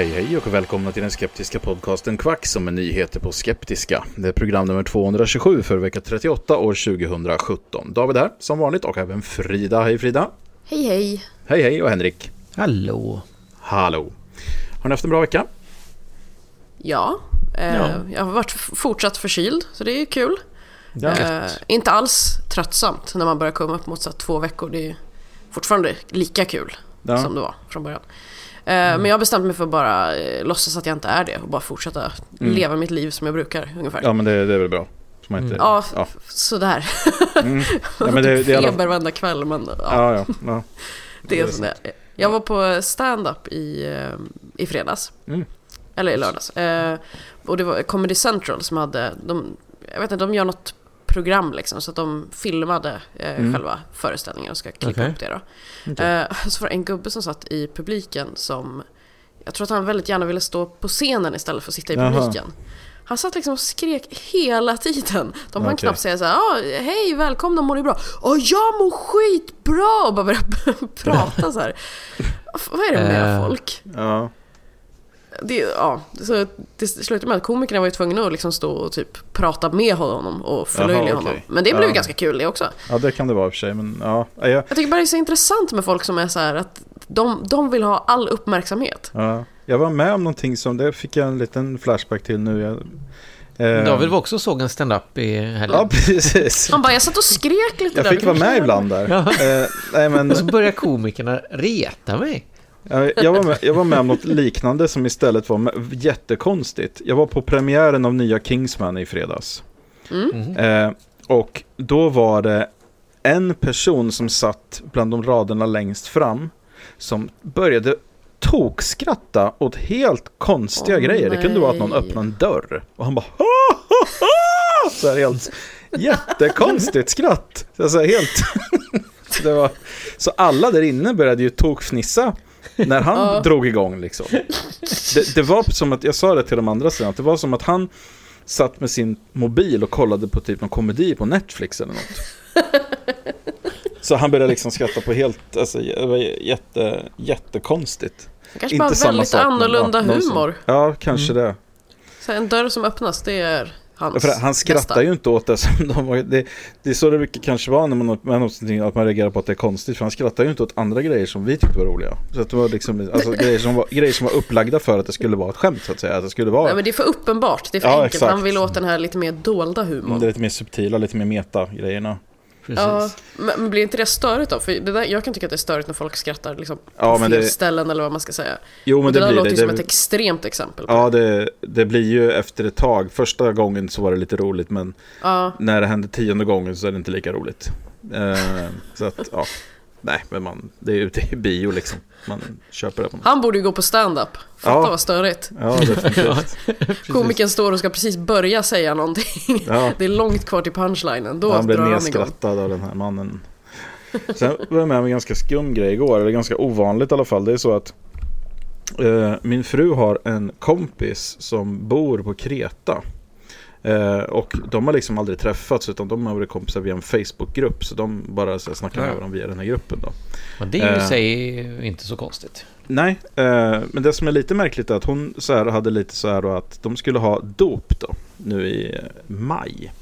Hej hej och välkomna till den skeptiska podcasten Kvack som är nyheter på skeptiska. Det är program nummer 227 för vecka 38 år 2017. David här som vanligt och även Frida. Hej Frida! Hej hej! Hej hej och Henrik! Hallå! Hallå! Har ni haft en bra vecka? Ja, eh, Ja. jag har varit fortsatt förkyld så det är kul. Ja. Eh, inte alls tröttsamt när man börjar komma upp mot så två veckor. Det är fortfarande lika kul Ja. som det var från början. Eh, Men jag har bestämt mig för att bara eh, låtsas att jag inte är det och bara fortsätta leva mitt liv som jag brukar ungefär. Mm. Ja men det, det är väl bra. Så man inte, Ja, ja. sådär. Mm. ja men det, det är alla... Feber varenda kväll men ja, Ja, ja, ja. det är som det är. Jag var på stand-up i, eh, i fredags. Mm. Eller i lördags. Och det var Comedy Central som hade, de, jag vet inte, de gör något program liksom. Så att de filmade eh, Mm. själva föreställningen och ska klippa Okej. upp det då. Okej. Eh, så var det en gubbe som satt i publiken som, jag tror att han väldigt gärna ville stå på scenen istället för att sitta i Jaha. publiken. Han satt liksom och skrek hela tiden. De hann knappt säga så här, ah, hej, välkomna, mår ni bra? Ja, jag mår skitbra! Och bara börja prata så här. Vad är det med Eh. folk? ja. Det, ja, så det slutade med att komikerna var ju tvungna att liksom stå och typ prata med honom och förlöjliga Jaha, honom. Men det blev ju Ja. ganska kul det också. ja det kan det vara i och för sig men ja. ja, jag, Jag tycker bara det är så intressant med folk som är så här att de, de vill ha all uppmärksamhet. ja. jag var med om någonting som, det fick jag en liten flashback till nu. Jag, eh, David var också såg en stand-up i helgen. Ja precis. Han bara, jag satt och skrek lite Jag där. fick vara med ibland där. Eh, nej men Och så börjar komikerna reta mig. Ja, Jag var, med, jag var med om något liknande som istället var med- jättekonstigt. Jag var på premiären av nya Kingsman i fredags. Mm. Eh, och då var det en person som satt bland de raderna längst fram som började tokskratta åt helt konstiga Åh, grejer. Det kunde vara att någon nej. öppnade en dörr och han bara "Ha, ha, ha!" så här helt jättekonstigt skratt. Så så här helt det var, så alla där inne började ju tokfnissa när han Ja. drog igång liksom. Det, det var som att, jag sa det till de andra sidan, att det var som att han satt med sin mobil och kollade på typ någon komedi på Netflix eller något. Så han började liksom skratta på helt, alltså det var jätte, jättekonstigt. Kanske bara har väldigt men, annorlunda som- humor. Ja, kanske det. Så en dörr som öppnas, det är hans Ja, han skrattar bästa. ju inte åt det som de var, det, det är så det brukar kanske vara när man, med någonting, att man reagerar på att det är konstigt. För han skrattar ju inte åt andra grejer som vi tyckte var roliga. Så att det var liksom, alltså, grejer, som var, grejer som var upplagda för att det skulle vara ett skämt så att säga. Att det skulle vara Nej men det är för uppenbart, det är för Ja, enkelt. exakt. Han vill åt den här lite mer dolda humorn. det är lite mer subtila, lite mer meta-grejerna. Precis. Ja, men blir inte det störigt då? För det där, jag kan tycka att det är störigt när folk skrattar liksom, på Ja, men fel det- ställen eller vad man ska säga. Jo men det, det, där blir låter det. ju som det ett extremt exempel. På. ja, det, det blir ju efter ett tag. Första gången så var det lite roligt men Ja. när det hände tionde gången så är det inte lika roligt. Eh, så att, ja. Nej, men man, det är det är bio liksom. Man köper det. på något Han borde ju gå på stand-up. Fatta Ja. vad störigt. Ja, definitivt. Komikern står och ska precis börja säga någonting. Ja. Det är långt kvar till punchlinen. Då han blev igång. nedskrattad av den här mannen. Sen var jag med om en ganska skum grej igår, eller ganska ovanligt i alla fall. Det är så att eh, min fru har en kompis som bor på Kreta. Eh, och de har liksom aldrig träffats utan de har varit kompisar via en Facebookgrupp. Så de bara så här, snackar med varandra via den här gruppen då. Men det är ju i Eh. sig inte så konstigt. Nej, eh, men det som är lite märkligt är att hon så här hade lite så här då att de skulle ha dop då, nu i maj.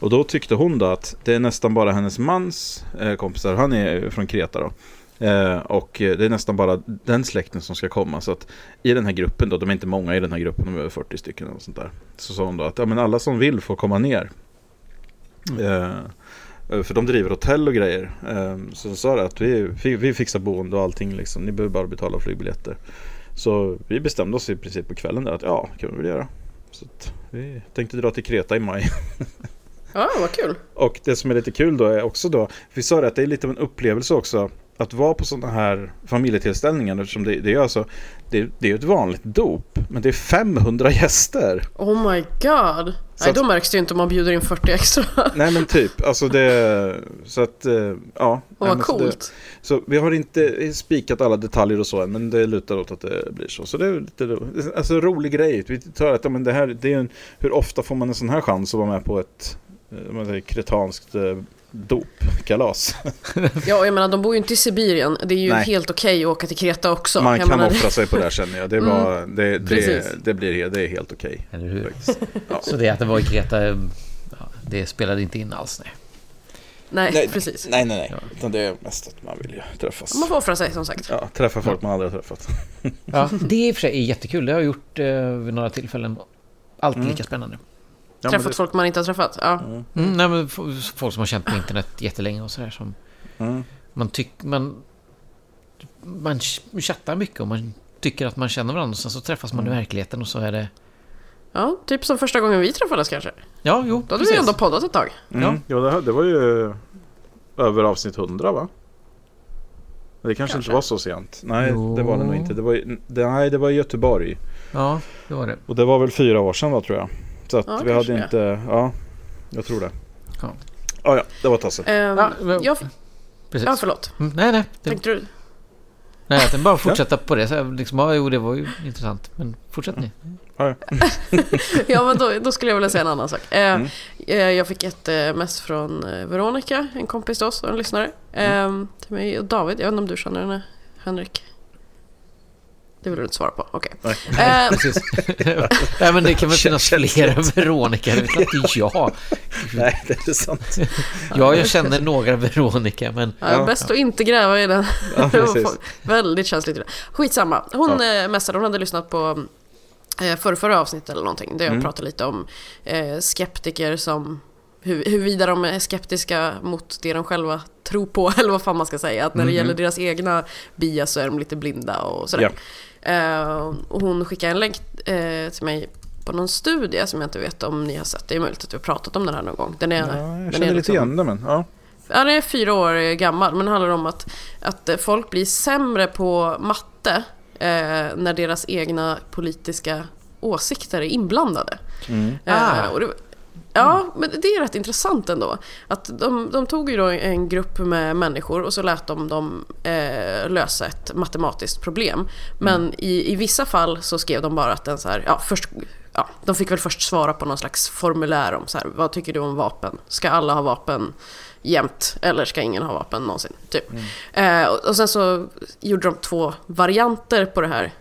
Och då tyckte hon då att det är nästan bara hennes mans eh, kompisar, han är från Kreta då. Eh, och eh, det är nästan bara den släkten som ska komma. Så att i den här gruppen då, de är inte många i den här gruppen, de är över 40 stycken och sånt där. Så sa hon då att ja, men alla som vill får komma ner. Eh, för de driver hotell och grejer. Eh, Så de sa att vi, vi, fixar boende och allting liksom. Ni behöver bara betala flygbiljetter. Så vi bestämde oss i princip på kvällen där att ja, kan vi väl göra. Så vi tänkte dra till Kreta i maj. Ja, vad kul. Och det som är lite kul då är också då, vi sa det att det är lite av en upplevelse också att vara på sådana här familjetillställningar eftersom det, det är alltså det, det är ett vanligt dop men det är 500 gäster. Oh my god. Så Nej, att- då märks det ju inte om man bjuder in 40 extra. Nej men typ, alltså det, så att, eh, ja. Och vad så det- coolt. Så vi har inte spikat alla detaljer och så än, men det lutar åt att det blir så. Så det är lite alltså, rolig grej. Vi tar att men det här, det är en, hur ofta får man en sån här chans att vara med på ett eh, man säger, kretanskt eh, dopkalas? Ja, jag menar de bor ju inte i Sibirien. Det är ju Nej. helt okej att åka till Kreta också. man jag kan menar, offra sig på det här känner jag. Det, är bara, det, det, det, blir, det är helt okej. Eller hur? Ja. Så det att det var i Kreta, ja, det spelade inte in alls. Nej. Nej, precis. Nej, nej, nej. Utan det är mest att man vill ju träffas. Man får offra sig som sagt. Ja, träffa folk man aldrig har träffat. Ja, det är i och för sig jättekul. Det har jag gjort eh, vid några tillfällen. Alltid Mm. lika spännande. Ja, Träffat det- folk man inte har träffat. Ja. Mm. Mm, nej, men folk som har känt på internet jättelänge och sådär. Som Mm. man tycker... Man, man ch- chattar mycket och man tycker att man känner varandra. Och sen så träffas man i Mm. verkligheten och så är det... ja, typ som första gången vi träffades kanske. Ja, jo, Då hade vi ändå poddat ett tag. Mm. Ja. Ja, det, här- det var ju över avsnitt 100 va? Det kanske, Kanske. inte var så sent. Nej, Jo. det var det nog inte. Det var, det, nej, det var i Göteborg. Ja, det var det. Och det var väl fyra år sedan va, tror jag. Så att Ja, vi hade det. inte... Ja, jag tror det. Ja. Ja, ja, det var tasse. Ehm, Ja, men- jag, Precis. ja, förlåt. Mm, nej, nej. Det, Tänkte du? nej, jag tänkte bara fortsätta på det. Så jag liksom, ja, jo, det var ju intressant. Men fortsätt ni. Ja, men då, då skulle jag vilja säga en annan sak. Eh, Mm. eh, Jag fick ett eh, mess från eh, Veronica, en kompis till oss och en lyssnare. Mm. Eh, till mig och David, jag vet inte om du känner henne, Henrik? Det vill du inte svara på, okej. Nej. Eh, Precis. nej, men det kan väl finnas flera Veronica. Det vet inte jag. Nej, det är sant. Ja, jag känner några Veronica, men... Ja, Ja. bäst att inte gräva i den. Ja, Väldigt känsligt. Skitsamma. Hon ja. messade, hon hade lyssnat på eh, förra, förra avsnittet eller någonting. Där jag Mm. pratade lite om eh, skeptiker som hur, huruvida de är skeptiska mot det de själva tror på, eller vad fan man ska säga. Att när det Mhm. gäller deras egna bias så är de lite blinda och sådär. Eh, och hon skickade en länk eh, till mig på någon studie som jag inte vet om ni har sett. Det är möjligt att vi har pratat om den här någon gång. Den är, Ja, den jag är känner lite liksom- igen det men ja. Ja, den är fyra år gammal, men det handlar om att, att folk blir sämre på matte eh, när deras egna politiska åsikter är inblandade. Mm. Ah. Eh, och det, ja, men det är rätt intressant ändå. Att de, de tog ju då en grupp med människor och så lät de dem eh, lösa ett matematiskt problem. Men i, i vissa fall så skrev de bara att den så här, ja, först, ja, de fick väl först svara på någon slags formulär om så här, vad tycker du om vapen? Ska alla ha vapen jämt eller ska ingen ha vapen någonsin? Typ. Eh, och, och sen så gjorde de två varianter på det här,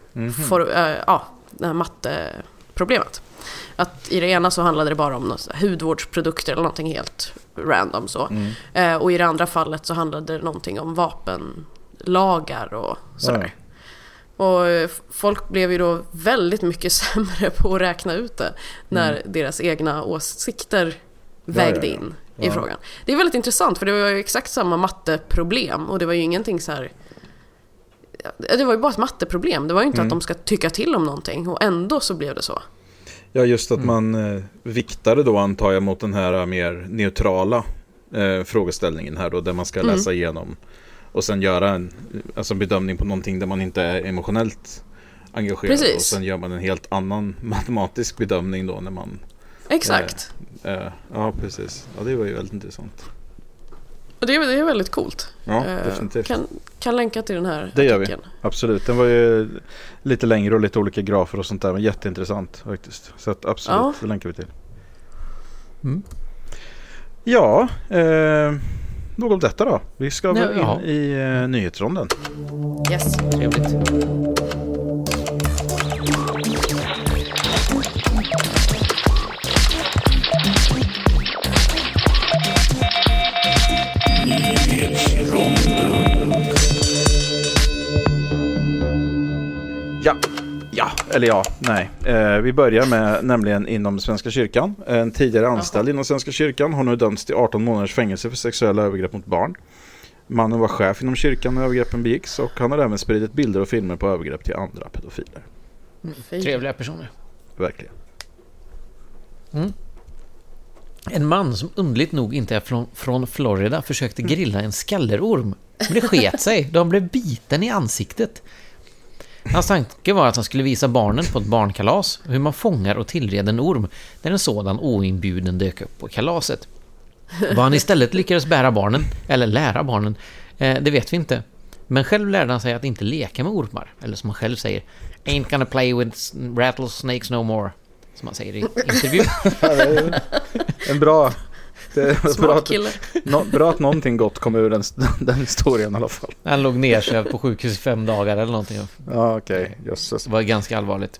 for, eh, ja, det här matteproblemet. Att i det ena så handlade det bara om något hudvårdsprodukter eller någonting helt random så. Mm. Eh, och i det andra fallet så handlade det någonting om vapenlagar och sådär. Och eh, folk blev ju då väldigt mycket sämre på att räkna ut det när deras egna åsikter vägde ja, ja. in i Ja. frågan. Det är väldigt intressant för det var ju exakt samma matteproblem och det var ju ingenting så här Ja, Det var ju bara ett matteproblem. Det var ju inte Mm. att de ska tycka till om någonting och ändå så blev det så. Ja, just att man eh, viktade då antar jag mot den här eh, mer neutrala eh, frågeställningen här då, där man ska Mm. läsa igenom och sen göra en alltså, bedömning på någonting där man inte är emotionellt engagerad. Precis. Och sen gör man en helt annan matematisk bedömning då när man... Exakt. Eh, ja, precis. Ja, det var ju väldigt intressant. Och det är, det är väldigt coolt. Ja, Eh, definitivt. Kan, kan länka till den här Det gör vi. artikeln. Absolut, den var ju lite längre och lite olika grafer och sånt där, men jätteintressant faktiskt. Så att absolut, Ja. det länkar vi till. Ja, eh, nog om detta då. Vi ska Nej, väl ja. in i eh, nyhetsronden. Yes. Trevligt. Ja, eller ja, nej. Eh, vi börjar med nämligen inom Svenska kyrkan. En tidigare anställd inom Svenska kyrkan har nu dömts till 18 månaders fängelse för sexuella övergrepp mot barn. Mannen var chef inom kyrkan när övergreppen begicks och han har även spridit bilder och filmer på övergrepp till andra pedofiler. Fy. Trevliga personer. Verkligen. En man som underligt nog inte är från, från Florida försökte grilla en skallerorm. Men det sket sig. De blev biten i ansiktet. Hans tanke var att han skulle visa barnen på ett barnkalas hur man fångar och tillreder en orm när en sådan oinbjuden dök upp på kalaset. Vad han istället lyckades bära barnen, eller lära barnen, eh, det vet vi inte. Men själv lärde han sig att inte leka med ormar, eller som han själv säger Ain't gonna play with rattlesnakes no more. Som han säger i intervjun. En bra... Det är bra, att, kille. nå, bra att någonting gott kom ur den, den historien i alla fall. Han låg nersövd på sjukhus i fem dagar eller någonting. Ja, okej. Jösses. Det var ganska allvarligt.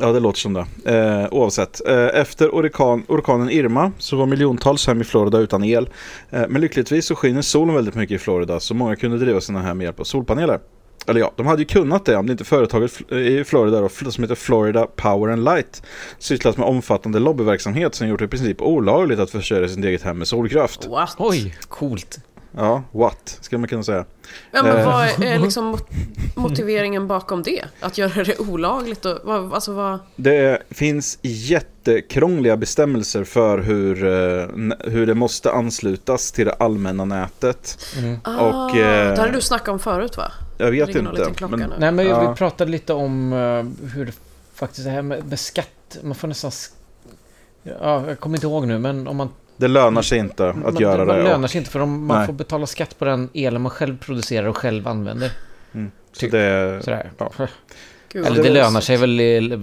Ja, det låter som det. Eh, oavsett. Eh, efter orkan, orkanen Irma så var miljontals hem i Florida utan el. Eh, men lyckligtvis så skiner solen väldigt mycket i Florida så många kunde driva sina hem med hjälp av solpaneler. Eller ja, de hade ju kunnat det om det inte företaget i Florida då, som heter Florida Power and Light sysslat med omfattande lobbyverksamhet som gjort det i princip olagligt att försörja sitt eget hem med solkraft. What? Oj, coolt. Ja, what, skulle man kunna säga. Ja, men Eh. vad är liksom mot- motiveringen bakom det? Att göra det olagligt och vad, alltså vad... Det finns jättekrångliga bestämmelser för hur, eh, hur det måste anslutas till det allmänna nätet. Ah, Och, eh, det hade du snackat om förut va? Jag vet Ringer inte. Men, nu? Nej, men Ja. vi pratade lite om eh, hur det faktiskt här med, med skatt. Man får nästan... Ja, jag kommer inte ihåg nu, men om man... det lönar sig inte att man, göra det det. lönar sig inte för om man Nej. får betala skatt på den elen man själv producerar och själv använder. Mm. Så det, Sådär. ja. Gud, Eller det det lönar sig väl,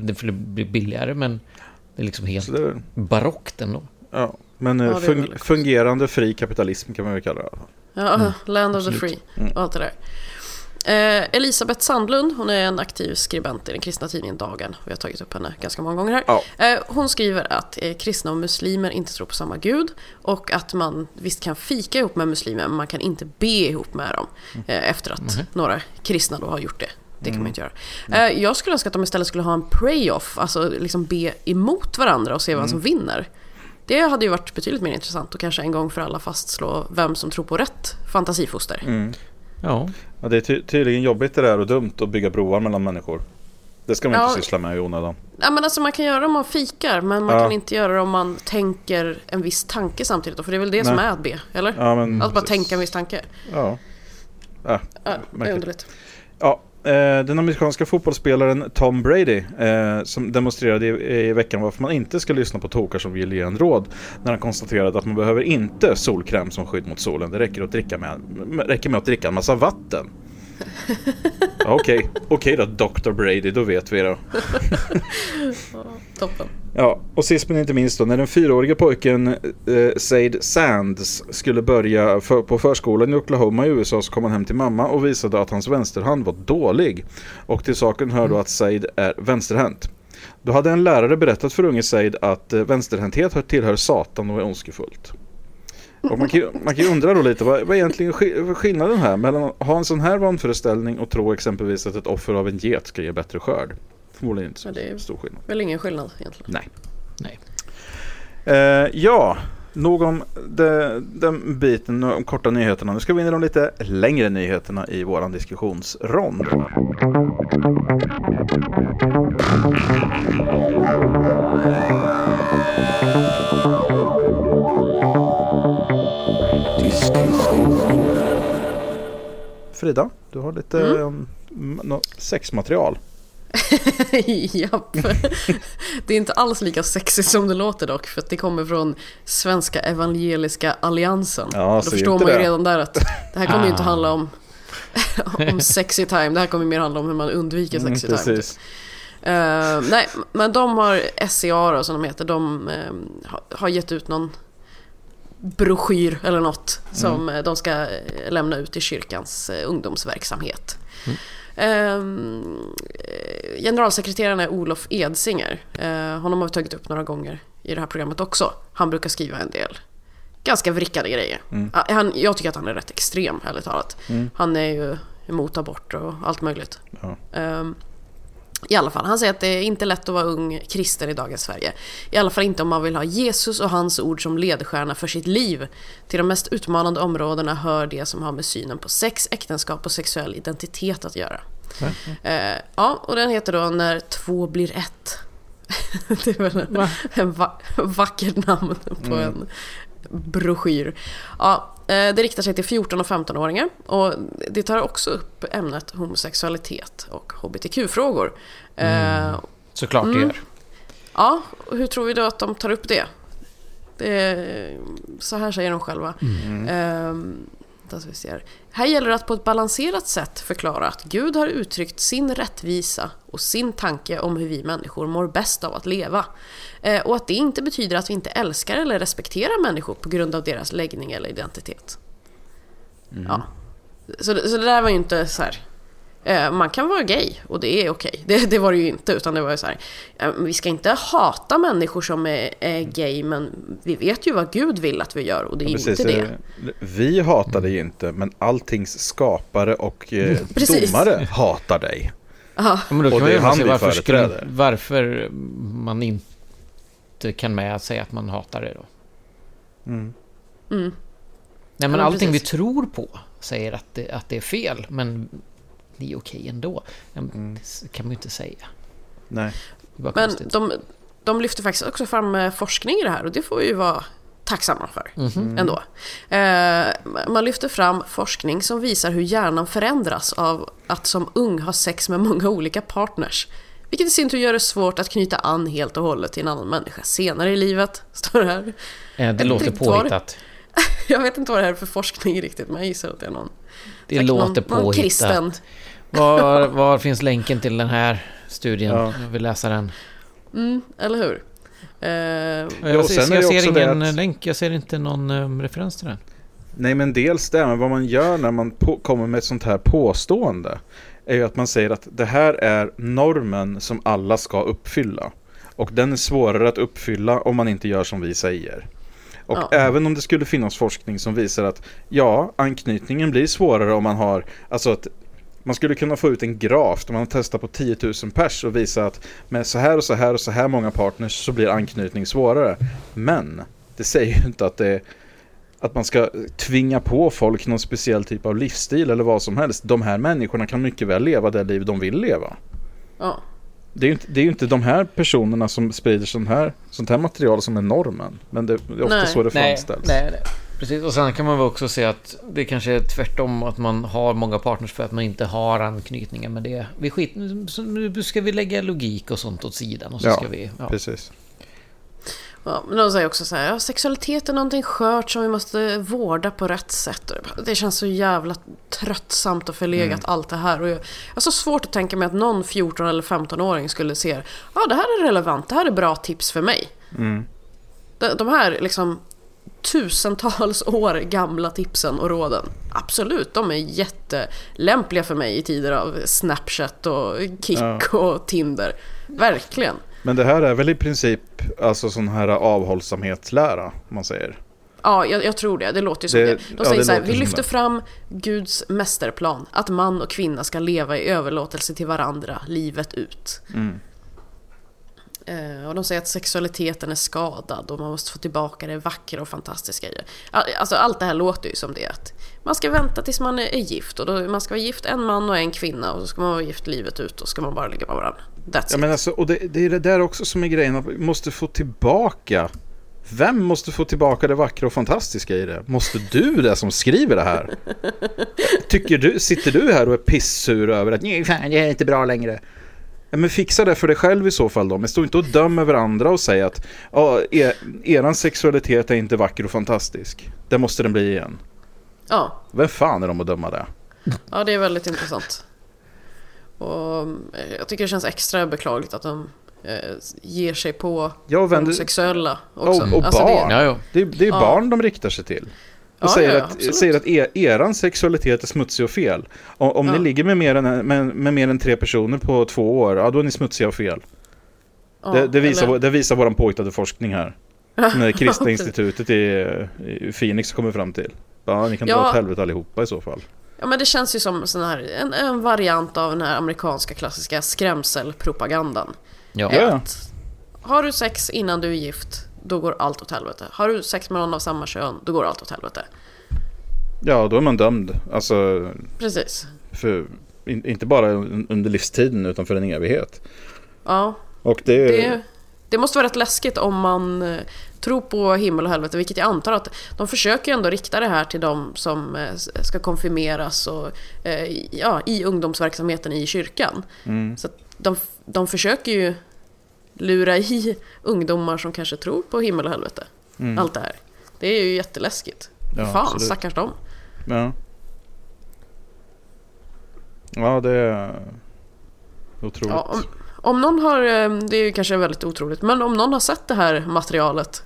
det får bli billigare, men det är liksom helt så det, barockt ändå. ja. Men eh, Ja, är fun, fungerande fri kapitalism kan man väl kalla det. Ja, Land of the. Free Mm. och allt det där. Eh, Elisabeth Sandlund, hon är en aktiv skribent i den kristna tidningen Dagen. Vi har tagit upp henne ganska många gånger här. Ja. Eh, hon skriver att eh, kristna och muslimer inte tror på samma gud och att man visst kan fika ihop med muslimer men man kan inte be ihop med dem eh, efter att några kristna då har gjort det. Det kan man inte göra. Eh, jag skulle önska att de istället skulle ha en pray-off, alltså liksom be emot varandra och se vem som vinner. Det hade ju varit betydligt mer intressant och kanske en gång för alla fastslå vem som tror på rätt fantasifoster. Mm. Ja, Ja, det är ty tydligen jobbigt det där och dumt att bygga broar mellan människor. Det ska man Ja. inte syssla med i onödan. Ja, men alltså man kan göra det om man fikar, men man Ja. kan inte göra det om man tänker en viss tanke samtidigt. För det är väl det som Nej. är att be, eller? Ja, men, Att bara tänka en viss tanke. Ja. Ja, Ja, det är underligt. Ja, Eh, den amerikanska fotbollsspelaren Tom Brady eh, som demonstrerade i, i veckan varför man inte ska lyssna på tokar som vill ge en råd när han konstaterade att man behöver inte solkräm som skydd mot solen. Det räcker, att dricka med, räcker med att dricka en massa vatten. Okej, okej då Dr. Brady, då vet vi då. Toppen. Ja, och sist men inte minst då, när den fyraåriga pojken eh, Said Sands skulle börja för, på förskolan i Oklahoma i USA så kom han hem till mamma och visade att hans vänsterhand var dålig. Och till saken hör då att Said är vänsterhänt. Då hade en lärare berättat för unge Said att eh, vänsterhänthet hör- tillhör Satan och är ondskefullt. Och man kan, ju, man kan ju undra då lite, vad, vad är egentligen skill- skillnaden här mellan att ha en sån här vanföreställning och tro exempelvis att ett offer av en get ska ge bättre skörd? Förmodligen inte så Ja, det är- stor skillnad. Väl ingen skillnad egentligen. Nej. nej. Eh, ja, nog om de, den biten, de korta nyheterna. Nu ska vi in i de lite längre nyheterna i våran diskussionsrond. Frida, du har lite mm. um, sexmaterial. Japp. Det är inte alls lika sexigt som det låter dock, för att det kommer från Svenska Evangeliska Alliansen. Ja, Då förstår man ju det. redan där att det här kommer ju inte Ah. handla om, om sexy time, det här kommer mer handla om hur man undviker Mm, sexy time. typ. precis. Eh, nej, men de har SCA då, som de heter, de har- har gett ut någon broschyr eller något som eh, de ska eh, lämna ut i kyrkans eh, ungdomsverksamhet. Ehm, eh, generalsekreteraren är Olof Edsinger. Eh, honom har vi tagit upp några gånger i det här programmet också. Han brukar skriva en del ganska vrickade grejer. Ja, Han, jag tycker att han är rätt extrem, ärligt talat. Han är ju emot abort och allt möjligt. Ja. Ehm, I alla fall, han säger att det är inte lätt att vara ung kristen i dagens Sverige. I alla fall inte om man vill ha Jesus och hans ord som ledstjärna för sitt liv. Till de mest utmanande områdena hör det som har med synen på sex, äktenskap och sexuell identitet att göra. Eh, ja, och den heter då När två blir ett. det är väl en, en va- vackert namn på en broschyr. Ja, eh, det riktar sig till 14 och 15-åringar och det tar också upp ämnet homosexualitet och hbtq-frågor. Eh, Såklart det gör. Ja, hur tror vi då att de tar upp det? det är, så här säger de själva. Ehm, ska vi se här. gäller det att på ett balanserat sätt förklara att Gud har uttryckt sin rättvisa och sin tanke om hur vi människor mår bäst av att leva. Eh, och att det inte betyder att vi inte älskar eller respekterar människor på grund av deras läggning eller identitet. Ja. Så, så det där var ju inte så här. Eh, Man kan vara gay och det är okej. Det, det var det ju inte utan det var ju så här. eh, Vi ska inte hata människor som är, är gay men vi vet ju vad Gud vill att vi gör och det är Precis, inte det. Vi hatar dig inte, men alltings skapare och eh, Precis. domare hatar dig. Ja, men då Och kan man det ju är han se vi varför, skulle, varför man inte kan med säga att man hatar det då. Mm. Mm. Nej Ja, men men allting vi precis. tror på säger att det, att det är fel, men det är okej ändå. Men Det kan man ju inte säga. Nej. Men konstigt. de, de lyfter faktiskt också fram eh, forskning i det här och det får vi ju vara tacksamma för ändå. Eh, man lyfter fram forskning som visar hur hjärnan förändras av att som ung ha sex med många olika partners. Vilket i sin tur gör det svårt att knyta an helt och hållet till en annan människa senare i livet. Står det här. Eh, det låter påhittat. Jag vet inte vad det här är för forskning riktigt men jag gissar att det är någon, Det låter någon, någon påhittat. kristen. Var, var finns länken till den här studien? Ja. Jag vill läsa den. Mm, eller hur? Eh, Jag, ser, jag ser ingen att- länk, jag ser inte någon um, referens till den. Nej, men dels det, men vad man gör när man på, kommer med ett sånt här påstående är ju att man säger att det här är normen som alla ska uppfylla. Och den är svårare att uppfylla om man inte gör som vi säger. Och Ja. även om det skulle finnas forskning som visar att ja, anknytningen blir svårare om man har, alltså att man skulle kunna få ut en graf där man testar på 10 000 pers och visa att med så här och så här och så här många partners så blir anknytning svårare. Men det säger ju inte att det att man ska tvinga på folk någon speciell typ av livsstil eller vad som helst. De här människorna kan mycket väl leva det liv de vill leva. ja. Det är ju inte, det är inte de här personerna som sprider sån här, sånt här material som är normen. Men det är ofta Nej. så det Nej, framställs. nej, nej. Precis, och sen kan man väl också se att det kanske är tvärtom att man har många partners för att man inte har anknytningar med det. Vi skit, nu ska vi lägga logik och sånt åt sidan och så Ja, ska vi... Ja. Precis. Ja, men de säger också så här, ja, sexualitet är någonting skört som vi måste vårda på rätt sätt. Det känns så jävla tröttsamt och förlegat allt det här. Och jag jag har så svårt att tänka mig att någon 14 eller 15-åring skulle se, ja det här är relevant, det här är bra tips för mig. Mm. De, de här liksom tusentals år gamla tipsen och råden. Absolut, de är jättelämpliga för mig i tider av Snapchat och Kik och Tinder. Verkligen. Men det här är väl i princip alltså sån här avhållsamhetslära, man säger. Ja, jag, jag tror det. Det låter ju som Det- det. De ja, säger det så här, vi lyfter det. fram Guds mästerplan. Att man och kvinna ska leva i överlåtelse till varandra livet ut. Mm. Eh, och de säger att sexualiteten är skadad och man måste få tillbaka det vackra och fantastiska i det. All- Alltså allt det här låter ju som det att man ska vänta tills man är gift och då, man ska vara gift en man och en kvinna och så ska man vara gift livet ut och ska man bara ligga med varandra. That's Ja, it. men alltså, och det, det är det där också som är grejen, att vi måste få tillbaka. Vem måste få tillbaka det vackra och fantastiska i det? Måste du det som skriver det här? Tycker du, sitter du här och är pissur över att nej, fan, det är inte bra längre? Ja, men fixa det för dig själv i så fall då. Men stå inte och döm över andra och säg att ja, er, eran sexualitet är inte vacker och fantastisk. Det måste den bli igen. Ja, Vem fan är de att döma det? ja, det är väldigt intressant. Och eh, jag tycker det känns extra beklagligt att de eh, ger sig på Ja, och vänder- homosexuella också. Och, och Alltså, det- barn. Ja, ja. Det, är- det är Ja. barn de riktar sig till. Och Ja, säger, ja, att, absolut. säger att er, eran sexualitet är smutsig och fel. Om, om Ja. ni ligger med mer, än, med, med mer än tre personer på två år, ja då är ni smutsiga och fel. ja, det, det, visar, eller- det visar vår påhittade forskning här. Som det kristna institutet i, i Phoenix kommer fram till. Ja, ni kan dra Ja. åt helvete allihopa i så fall. Ja men det känns ju som sån här, en, en variant av den här amerikanska klassiska skrämselpropagandan. Ja. Ja. Att har du sex innan du är gift, då går allt åt helvete. Har du sex med någon av samma kön, då går allt åt helvete. Ja, då är man dömd. Alltså, Precis. för, in, inte bara un- under livstiden utan för en evighet. Ja, Och det, det, det måste vara rätt läskigt om man eh, tror på himmel och helvete, vilket jag antar att de försöker ändå rikta det här till de som eh, ska konfirmeras och eh, ja, i ungdomsverksamheten i kyrkan. Mm. Så de, de försöker ju lura i ungdomar som kanske tror på himmel och helvete. Allt det här. Det är ju jätteläskigt. Mm. Ja, Fan, absolut. stackars dem. Ja. Ja, det är otroligt. Ja, om, om någon har, eh, det är ju kanske väldigt otroligt, men om någon har sett det här materialet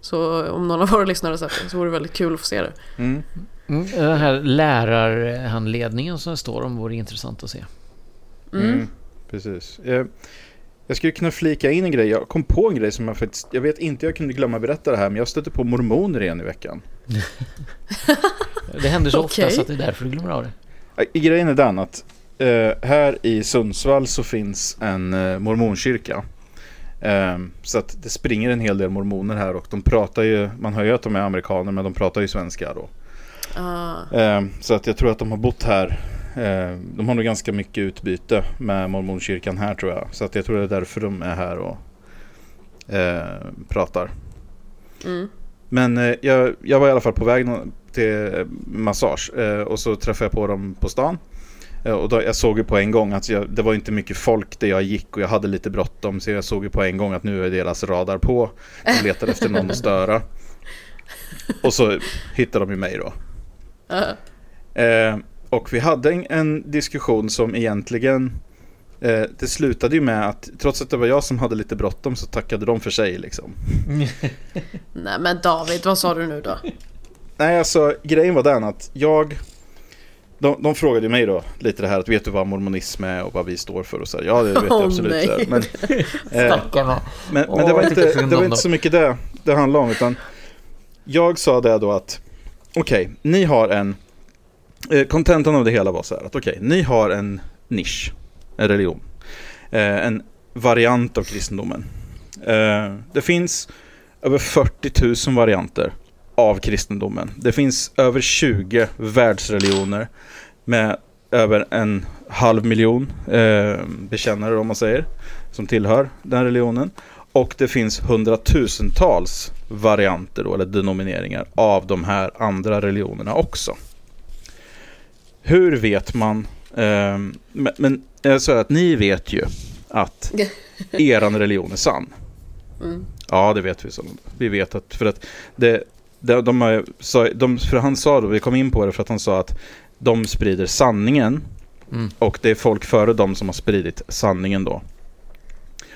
så om någon av våra lyssnare har sett det så vore det väldigt kul att få se det. Mm. Mm, Den här lärarhandledningen som det står om vore intressant att se. Mm. Precis. Jag skulle kunna flika in en grej. Jag kom på en grej som jag faktiskt... Jag vet inte, jag kunde glömma berätta det här, men jag stötte på mormoner igen i veckan. Det händer så ofta så att det är därför du glömmer av det. Grejen är den att eh, här i Sundsvall så finns en eh, mormonkyrka. Eh, så att det springer en hel del mormoner här och de pratar ju, man hör ju att de är amerikaner men de pratar ju svenska då. Ah, Eh, så att jag tror att de har bott här. Eh, de har nog ganska mycket utbyte med mormonkyrkan här tror jag. Så att jag tror det är därför de är här och eh, pratar. mm. Men eh, jag, jag var i alla fall på väg till massage eh, och så träffade jag på dem på stan. Och då, jag såg ju på en gång att jag, det var inte mycket folk där jag gick och jag hade lite bråttom. Så jag såg ju på en gång att nu är deras radar på. De letar efter någon att störa. Och så hittade de ju mig då. Ah, Eh, och vi hade en, en diskussion som egentligen eh, Det slutade ju med att trots att det var jag som hade lite bråttom så tackade de för sig liksom. Nej men David, vad sa du nu då? Nej alltså grejen var den att jag de, de frågade mig då lite det här att vet du vad mormonism är och vad vi står för och så här. Ja det vet jag absolut. nej. här. Men, eh, men, men det var inte, det var inte så mycket det det handlade om utan Jag sa det då att Okej, ni har en Eh, kontentan av det hela var så här att okej, ni har en nisch En religion eh, En variant av kristendomen eh, Det finns över 40 000 varianter av kristendomen. Det finns över 20 världsreligioner med över en halv miljon eh, bekännare om man säger som tillhör den religionen. Och det finns hundratusentals varianter då, eller denomineringar av de här andra religionerna också. Hur vet man? Eh, men men jag säger att ni vet ju att eran religion är sann. Mm. Ja, det vet vi. Så. Vi vet att, för att det, det, de, sa- de, för han sa då, vi kom in på det för att han sa att de sprider sanningen Mm. och det är folk före dem som har spridit sanningen då.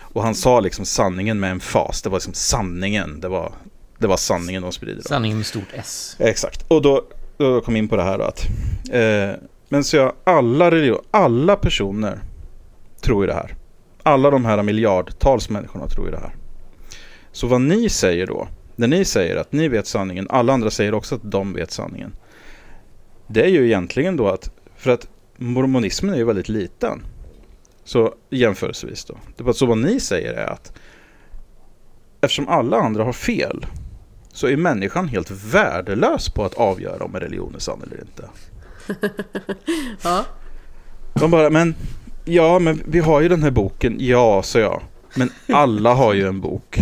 Och han sa liksom sanningen med en fas, det var liksom sanningen, det var, det var sanningen de sprider. Då. Sanningen med stort S. Exakt, och då, jag kom in på det här då att eh, Men så jag, alla religion, alla personer tror ju det här. Alla de här miljardtals människorna tror ju det här. Så vad ni säger då, när ni säger att ni vet sanningen, alla andra säger också att de vet sanningen. Det är ju egentligen då att, för att mormonismen är ju väldigt liten. Så jämförelsevis då. Det var så vad ni säger är att eftersom alla andra har fel så är människan helt värdelös på att avgöra om en religion är sann eller inte. Ja. De bara, men ja, men vi har ju den här boken. Ja, sa jag. Men alla har ju en bok.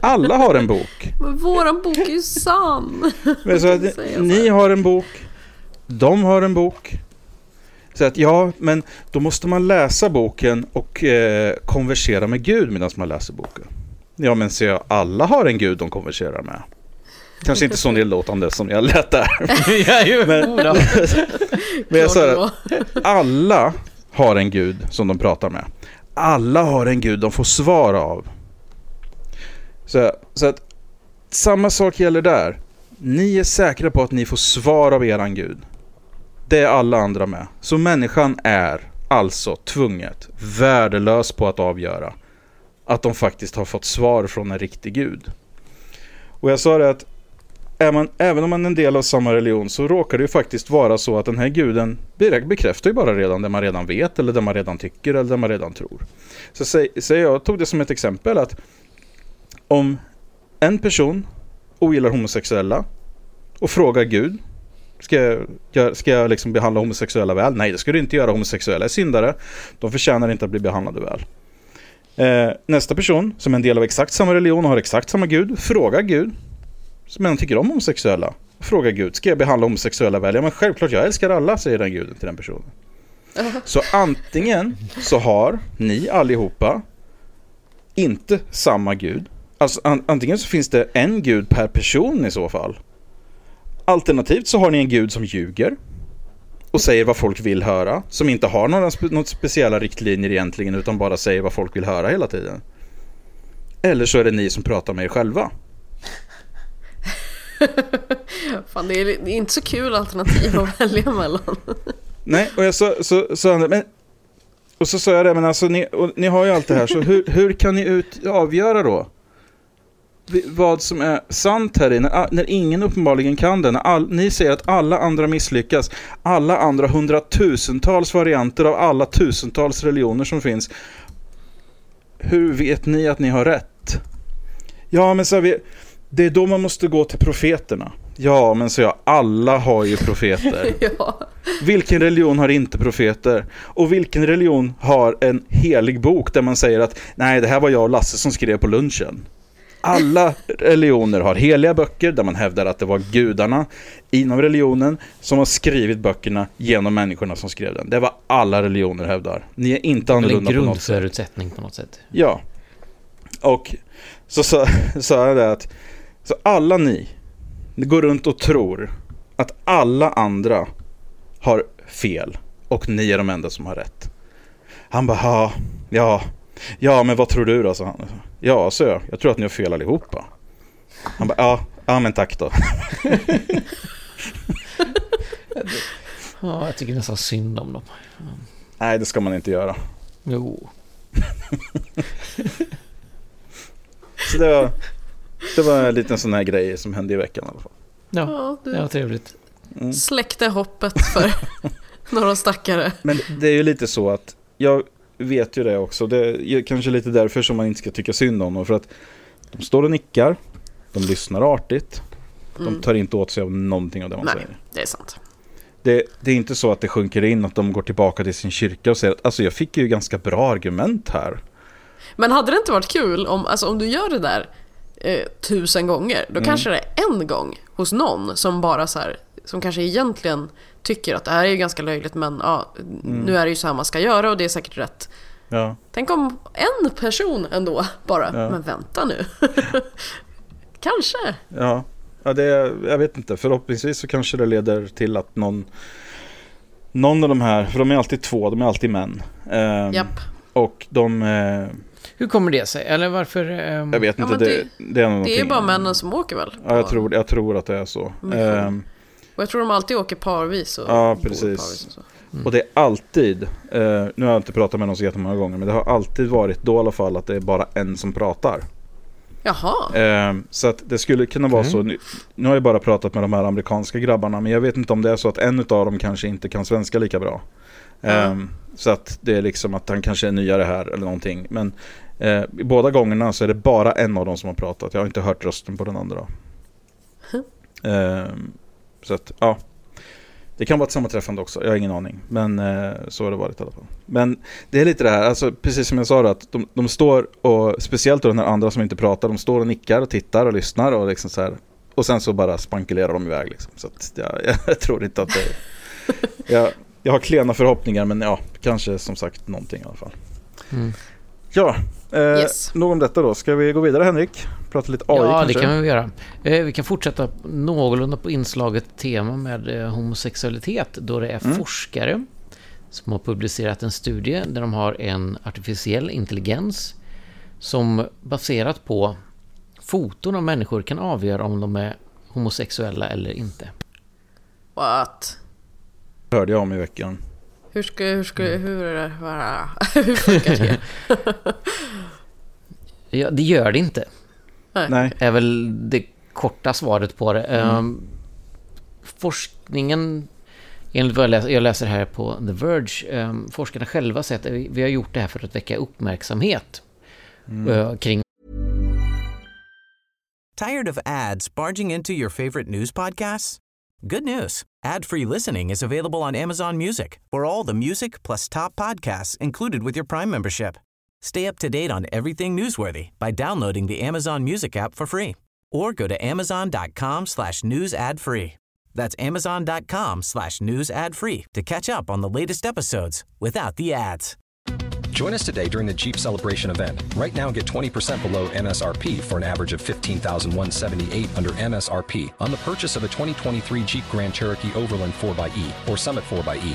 Alla har en bok. Men våran bok är ju sann! Men så att, ni har en bok. De har en bok. Så att ja, men då måste man läsa boken och eh, konversera med Gud medan man läser boken. Ja, men jag, alla har en Gud de konverserar med. Kanske inte så nedlåtande som jag lät där. Men-. Men jag sa alla har en gud som de pratar med. Alla har en gud de får svar av. Så, så att samma sak gäller där. Ni är säkra på att ni får svar av eran gud. Det är alla andra med. Så människan är alltså tvunget värdelös på att avgöra att de faktiskt har fått svar från en riktig gud. Och jag sa det att man, även om man är en del av samma religion så råkar det ju faktiskt vara så att den här guden bekräftar ju bara redan det man redan vet eller det man redan tycker eller det man redan tror. Så säg, säg jag tog det som ett exempel att om en person ogillar homosexuella och frågar Gud Ska jag, ska jag liksom behandla homosexuella väl? Nej, det ska du inte göra. Homosexuella är syndare. De förtjänar inte att bli behandlade väl. Eh, nästa person, som är en del av exakt samma religion och har exakt samma gud, frågar Gud, som men tycker om homosexuella. Frågar Gud, ska jag behandla homosexuella väl? Ja men självklart, jag älskar alla, säger den guden till den personen. Så antingen så har ni allihopa inte samma gud. Alltså an antingen så finns det en gud per person i så fall. Alternativt så har ni en gud som ljuger och säger vad folk vill höra. Som inte har några spe något speciella riktlinjer egentligen utan bara säger vad folk vill höra hela tiden. Eller så är det ni som pratar med er själva. Fan, det är, det är inte så kul alternativ att välja mellan. Nej, och jag sa, så, så, men, och så sa jag det, men alltså ni, ni har ju allt det här, så hur, hur kan ni ut, avgöra då? Vad som är sant här i, när, när ingen uppenbarligen kan det, när all, ni säger att alla andra misslyckas, alla andra hundratusentals varianter av alla tusentals religioner som finns. Hur vet ni att ni har rätt? Ja, men så vi, det är då man måste gå till profeterna. Ja, men så jag, alla har ju profeter. ja. Vilken religion har inte profeter? Och vilken religion har en helig bok där man säger att nej, det här var jag och Lasse som skrev på lunchen. Alla religioner har heliga böcker där man hävdar att det var gudarna inom religionen som har skrivit böckerna genom människorna som skrev den. Det var alla religioner hävdar. Ni är inte annorlunda en på något sätt. grundförutsättning på något sätt. Ja. Och så sa jag det att så alla ni, ni går runt och tror att alla andra har fel och ni är de enda som har rätt. Han bara, ja, ja, ja, men vad tror du då? sa han. Ja, så jag. Jag tror att ni har fel allihopa. Han bara, ja, ja men tack då. Ja, jag tycker nästan synd om dem. Nej, det ska man inte göra. Jo. Så det var, det var en liten sån här grej som hände i veckan i alla fall. Ja, det var trevligt. Mm. släckte hoppet för några stackare. Men det är ju lite så att jag vet ju det också. Det är kanske lite därför som man inte ska tycka synd om dem. För att de står och nickar, de lyssnar artigt, de tar inte åt sig av någonting av det man Mm. Nej, säger. det är sant. Det, det är inte så att det sjunker in att de går tillbaka till sin kyrka och säger att alltså jag fick ju ganska bra argument här. Men hade det inte varit kul om, alltså, om du gör det där eh, tusen gånger, då kanske det är en gång hos någon som bara så här, som kanske egentligen tycker att det här är ju ganska löjligt men ja, nu är det ju så här man ska göra och det är säkert rätt. Ja, Tänk om en person ändå bara, Ja. men vänta nu. kanske. ja. ja det, jag vet inte. Förhoppningsvis så kanske det leder till att någon Någon av de här, för de är alltid två, de är alltid män. Ehm, Japp. Och de, eh, Hur kommer det sig? Eller varför... ehm, jag vet Ja, inte, men det, det är Det är ju någonting- bara männen som åker väl? Ja, jag tror, jag tror att det är så. Mission. Ehm, Och jag tror de alltid åker parvis. Och Ja, precis. parvis och så. Och det är alltid, eh, nu har jag inte pratat med någon så jättemånga gånger, men det har alltid varit då i alla fall att det är bara en som pratar. Jaha. Eh, så att det skulle kunna vara så, nu, nu har jag bara pratat med de här amerikanska grabbarna, men jag vet inte om det är så att en av dem kanske inte kan svenska lika bra. Eh, Ja. Så att det är liksom att han kanske är nyare här eller någonting. Men eh, i båda gångerna så är det bara en av dem som har pratat. Jag har inte hört rösten på den andra. Eh, så att, ja. Det kan vara ett sammanträffande också, jag har ingen aning. Men eh, så har det varit i alla fall. Men det är lite det här, alltså, precis som jag sa, då, att de, de står och, speciellt då den här andra som inte pratar, de står och nickar och tittar och lyssnar och liksom så här. Och sen så bara spankulerar de iväg liksom. Så att jag, jag tror inte att det... Jag, jag har klena förhoppningar men ja, kanske som sagt någonting i alla fall. Mm. Ja, eh, Yes. nog om detta då. Ska vi gå vidare Henrik? Prata lite AI ja, kanske? det kan vi göra. Eh, vi kan fortsätta någorlunda på inslaget tema med eh, homosexualitet då det är Mm. forskare som har publicerat en studie där de har en artificiell intelligens som baserat på foton av människor kan avgöra om de är homosexuella eller inte. What? Hörde jag om i veckan. Hur ska, hur ska, hur är det, hur funkar det? Ja, det gör det inte. Nej. är väl det korta svaret på det. Ehm, forskningen, enligt vad jag läser, jag läser här på The Verge, um, forskarna själva säger att vi, har gjort det här för att väcka uppmärksamhet eh, kring Tired of ads barging into your favorite news podcasts? Good news. Ad-free listening is available on Amazon Music for all the music plus top podcasts included with your Prime membership. Stay up to date on everything newsworthy by downloading the Amazon Music app for free or go to amazon.com slash news ad free. That's amazon.com slash news ad free to catch up on the latest episodes without the ads. Join us today during the Jeep Celebration event. Right now, get 20% below MSRP for an average of 15178 under MSRP on the purchase of a 2023 Jeep Grand Cherokee Overland 4xE or Summit 4xE.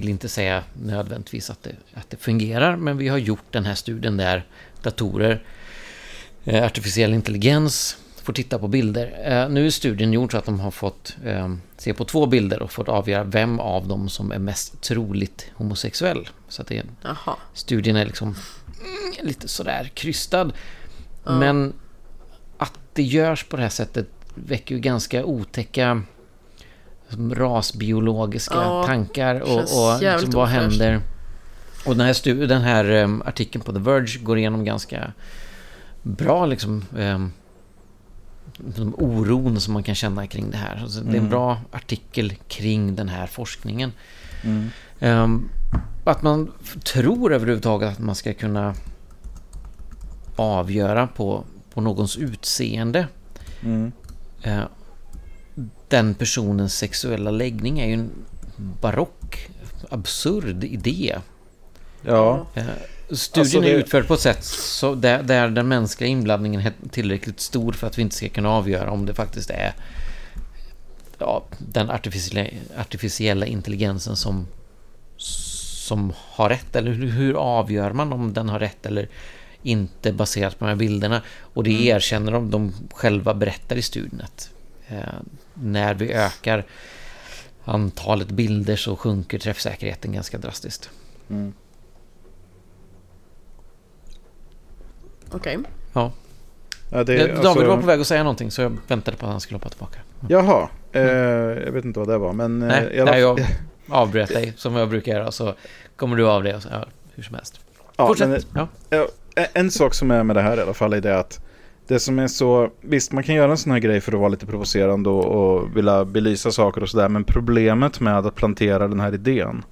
vill inte säga nödvändigtvis att det, att det fungerar, men vi har gjort den här studien där datorer, eh, artificiell intelligens, får titta på bilder. Eh, Nu är studien gjord så att de har fått eh, se på två bilder och fått avgöra vem av dem som är mest troligt homosexuell. Så att det, Jaha. studien är liksom mm, lite sådär krystad. Men att det görs på det här sättet väcker ju ganska otäcka rasbiologiska Ja, tankar och, och liksom, vad händer. Och den här, stu- den här em, artikeln på The Verge går igenom ganska bra liksom um, oron som man kan känna kring det här. Alltså, Det är en bra artikel kring den här forskningen. Ehm, att man tror överhuvudtaget att man ska kunna avgöra på, på någons utseende. Eh, den personens sexuella läggning är ju en barock, absurd idé. Ja. Eh, Studien Alltså, det- är utförd på ett sätt så där, där den mänskliga inblandningen är tillräckligt stor för att vi inte ska kunna avgöra om det faktiskt är ja, den artificiella, artificiella intelligensen som, som har rätt. Eller hur, hur avgör man om den har rätt eller inte baserat på de här bilderna? Och det erkänner de, de själva berättar i studien att när vi ökar antalet bilder så sjunker träffsäkerheten ganska drastiskt. Okej. Ja. ja det, Eh, David alltså- var på väg att säga någonting så jag väntade på att han skulle hoppa tillbaka. Jaha, eh, jag vet inte vad det var men... eh, Nej, alla nej, jag avbröt dig som jag brukar göra så kommer du av det och så, ja, hur som helst. ja, Fortsätt. men, ja. En sak som är med det här i alla fall är det att det som är så, visst man kan göra en sån här grej för att vara lite provocerande och, och vilja belysa saker och sådär men problemet med att plantera den här idén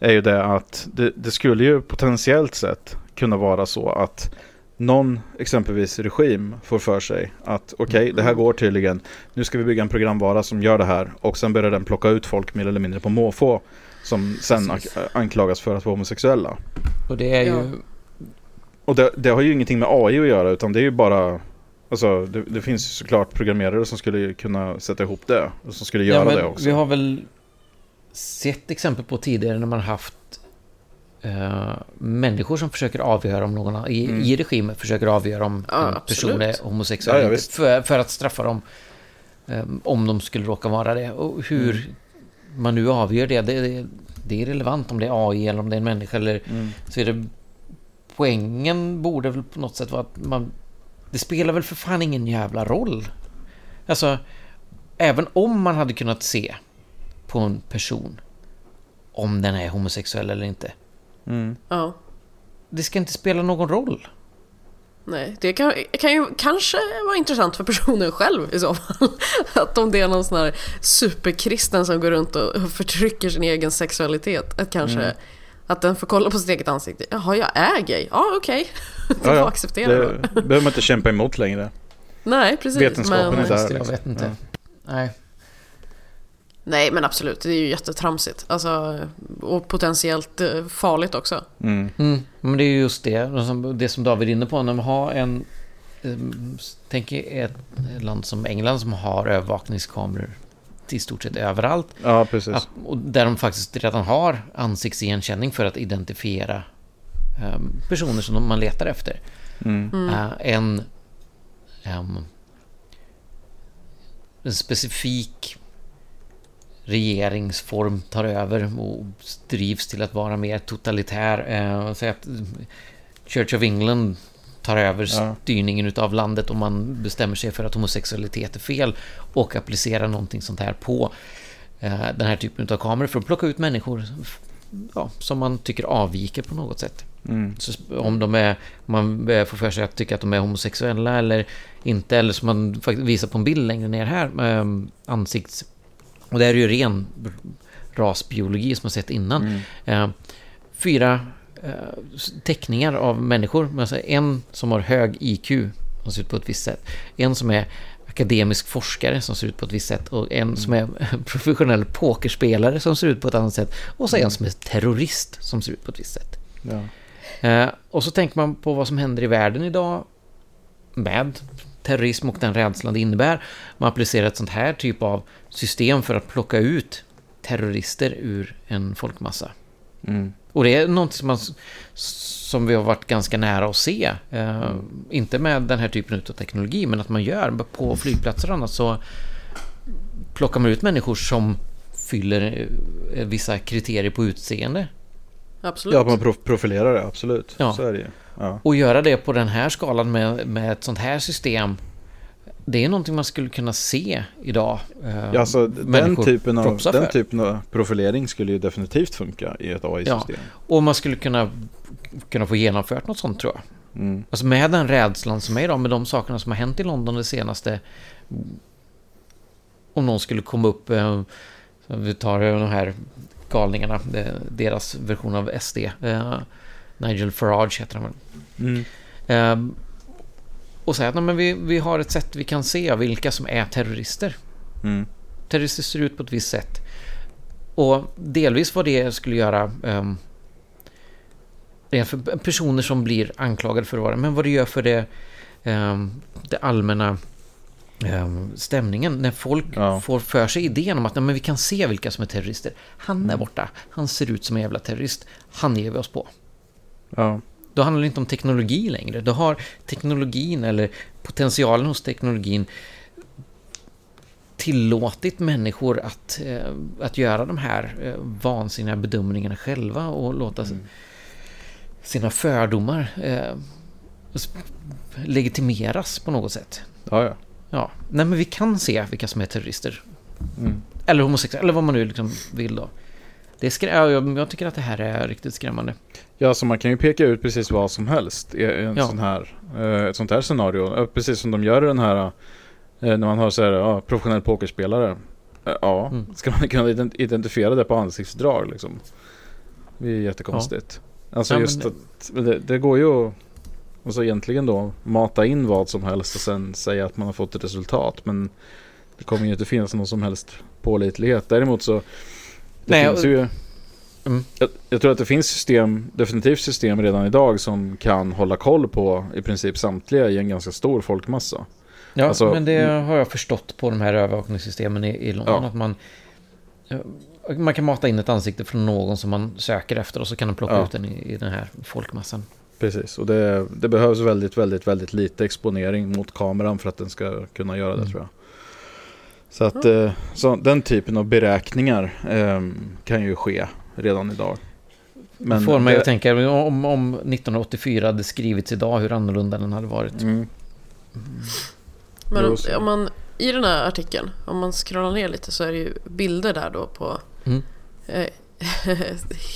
är ju det att det, det skulle ju potentiellt sett kunna vara så att någon exempelvis regim får för sig att okej det här går tydligen nu ska vi bygga en programvara som gör det här och sen börjar den plocka ut folk mer eller mindre på måfå som sen anklagas för att vara homosexuella. Och det är Ja. ju... Och det, det har ju ingenting med AI att göra utan det är ju bara Alltså det, det finns ju såklart programmerare som skulle kunna sätta ihop det och som skulle göra ja, det också. Vi har väl sett exempel på tidigare när man haft eh, människor som försöker avgöra om någon i, Mm. i regimen försöker avgöra om Ja, en person absolut. är homosexuell Ja, ja, för, för att straffa dem eh, om de skulle råka vara det. Och hur Mm. man nu avgör det, det, det, det är relevant om det är AI eller om det är en människa eller Mm. så är det poängen borde väl på något sätt vara att man det spelar väl för fan ingen jävla roll. Alltså, även om man hade kunnat se på en person om den är homosexuell eller inte. Mm. Ja. Det ska inte spela någon roll. Nej, det kan, kan ju kanske vara intressant för personen själv i så fall. Att om det är någon sån här superkristen som går runt och förtrycker sin egen sexualitet. Att kanske Mm. Att den får kolla på sitt eget ansikte. Jaha, jag är gay. Ja, okej. Du Ja, får ja. acceptera det. Det behöver man inte kämpa emot längre. Nej, precis. Vetenskapen men, är där. Jag liksom. vet inte. Nej. Nej, men absolut. Det är ju jättetramsigt. Alltså, och potentiellt eh, farligt också. Mm. Mm, men det är ju just det, det som, David är inne på. När man har en... Um, tänk ett land som England som har övervakningskameror i stort sett överallt. Ja, precis. Att, och där de faktiskt redan har ansiktsigenkänning för att identifiera ehm, personer som man letar efter. Mm. Eh, en, ehm, en specifik regeringsform tar över och drivs till att vara mer totalitär. Eh, Säg att Church of England tar över Ja. styrningen utav landet och man bestämmer sig för att homosexualitet är fel och applicerar någonting sånt här på eh, den här typen av kameror för att plocka ut människor ja, som man tycker avviker på något sätt. Mm. Om de är, man får för sig att tycka att de är homosexuella eller inte, eller som man faktiskt visar på en bild längre ner här, eh, ansikts... Och det är ju ren rasbiologi som man sett innan. Mm. Eh, fyra teckningar av människor. Alltså en som har hög IQ, som ser ut på ett visst sätt. En som är akademisk forskare som ser ut på ett visst sätt och en som är professionell pokerspelare som ser ut på ett annat sätt och så en som är terrorist som ser ut på ett visst sätt. Ja. Eh, och så tänker man på vad som händer i världen idag med terrorism och den rädslan det innebär. Man applicerar ett sånt här typ av system för att plocka ut terrorister ur en folkmassa. Mm. Och det är något som, man, som vi har varit ganska nära att se. Eh, Inte med den här typen av teknologi, men att man gör på flygplatser och annat så plockar man ut människor som fyller eh, vissa kriterier på utseende. Absolut. Ja, man prof- profilerar det, absolut. Ja. Så är det ju. Ja. Och göra det på den här skalan med, med ett sånt här system. Det är någonting man skulle kunna se idag. eh, Ja, alltså, den, typen av, den typen av profilering skulle ju definitivt funka i ett AI-system. Och man skulle kunna, kunna få genomfört något sånt tror jag. Mm. Alltså med den rädslan som är idag, med de sakerna som har hänt i London det senaste. Om någon skulle komma upp, eh, vi tar eh, de här galningarna, det- deras version av SD. Eh, Nigel Farage heter han väl. Mm. Och säga att men vi, vi har ett sätt vi kan se vilka som är terrorister. Mm. Terrorister ser ut på ett visst sätt. Och delvis vad det skulle göra um, det är för personer som blir anklagade för att vara men vad det gör för det, ehm, det allmänna ehm, stämningen när folk Ja. får för sig idén om att nej, men vi kan se vilka som är terrorister. Han Mm. är borta, han ser ut som en jävla terrorist. Han ger vi oss på. Ja. Då handlar det inte om teknologi längre. Då har teknologin eller potentialen hos teknologin tillåtit människor att, eh, att göra de här eh, vansinniga bedömningarna själva och låta Mm. sina fördomar eh, legitimeras på något sätt. Ja, ja. Ja, nej men vi kan se vilka som är terrorister. Mm. Eller homosexuella, eller vad man nu liksom vill då. Det är skrä- ja, jag, jag tycker att det här är riktigt skrämmande. Ja, så man kan ju peka ut precis vad som helst i en Ja. sån här, eh, ett sånt här scenario. Precis som de gör i den här, eh, när man har så här, ja, professionell pokerspelare. Eh, Ja, Mm. ska man kunna ident- identifiera det på ansiktsdrag liksom? Det är jättekonstigt. Alltså Ja, just men- att, det, det går ju att, alltså egentligen då, mata in vad som helst och sen säga att man har fått ett resultat. Men det kommer ju inte finnas någon som helst pålitlighet. Däremot så, det Nej, finns och- ju Mm. jag, jag tror att det finns system, definitivt system redan idag som kan hålla koll på i princip samtliga i en ganska stor folkmassa. Ja, Alltså- men det har jag förstått på de här övervakningssystemen i, i London. Ja. Att man, eh, man kan mata in ett ansikte från någon som man söker efter och så kan de plocka Ja. ut den i, i den här folkmassan. Precis, och det, det behövs väldigt, väldigt, väldigt lite exponering mot kameran för att den ska kunna göra det Mm. tror jag. Så att eh, så den typen av beräkningar ehm, kan ju ske redan idag. Men får mig det- att tänka om, om 1984 hade skrivits idag hur annorlunda den hade varit. Mm. Men Jo, om, om man, i den här artikeln, om man scrollar ner lite så är det ju bilder där då på Mm. eh,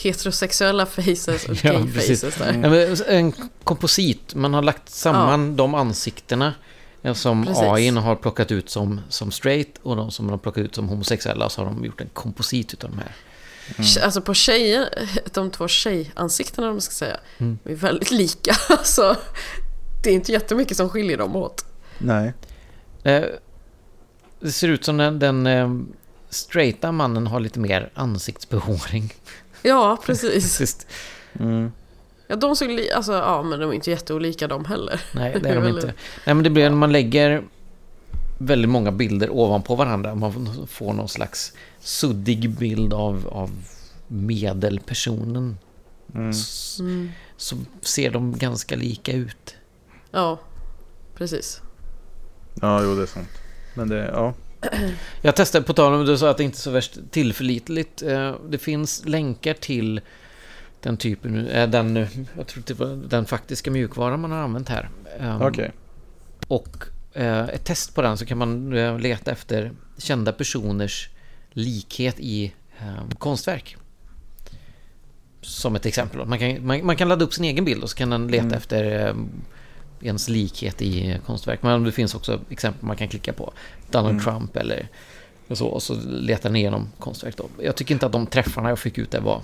heterosexuella faces och Ja, gay faces där. Ja, men En komposit, man har lagt samman de ansiktena som Precis. AI har plockat ut som, som straight och de som de har plockat ut som homosexuella så har de gjort en komposit utav de här. Alltså på tjejer, de två tjejansiktena om man ska säga, Mm. är väldigt lika. Alltså, det är inte jättemycket som skiljer dem åt. Nej. Eh, Det ser ut som den, den eh, straighta mannen har lite mer ansiktsbehåring. Ja, precis. Mm. Ja, de såg li- alltså, ja men de är inte jätteolika de heller. Nej, det är de inte. Nej, men det blir när man lägger väldigt många bilder ovanpå varandra. Man får någon slags suddig bild av, av medelpersonen. Mm. S- Mm. Så ser de ganska lika ut. Ja, precis. Ja, jo det är sant. Men det, ja. Jag testade, på tal om du sa att det inte är så värst tillförlitligt. Eh, Det finns länkar till den typen, eh, den, jag tror det var den faktiska mjukvaran man har använt här. Ehm, Okej. Och eh, ett test på den så kan man leta efter kända personers likhet i eh, konstverk. Som ett exempel. Man kan, man, man kan ladda upp sin egen bild och så kan den leta efter eh, ens likhet i konstverk. Men det finns också exempel man kan klicka på. Donald Trump eller så. Och så letar den igenom konstverk då. Jag tycker inte att de träffarna jag fick ut där var...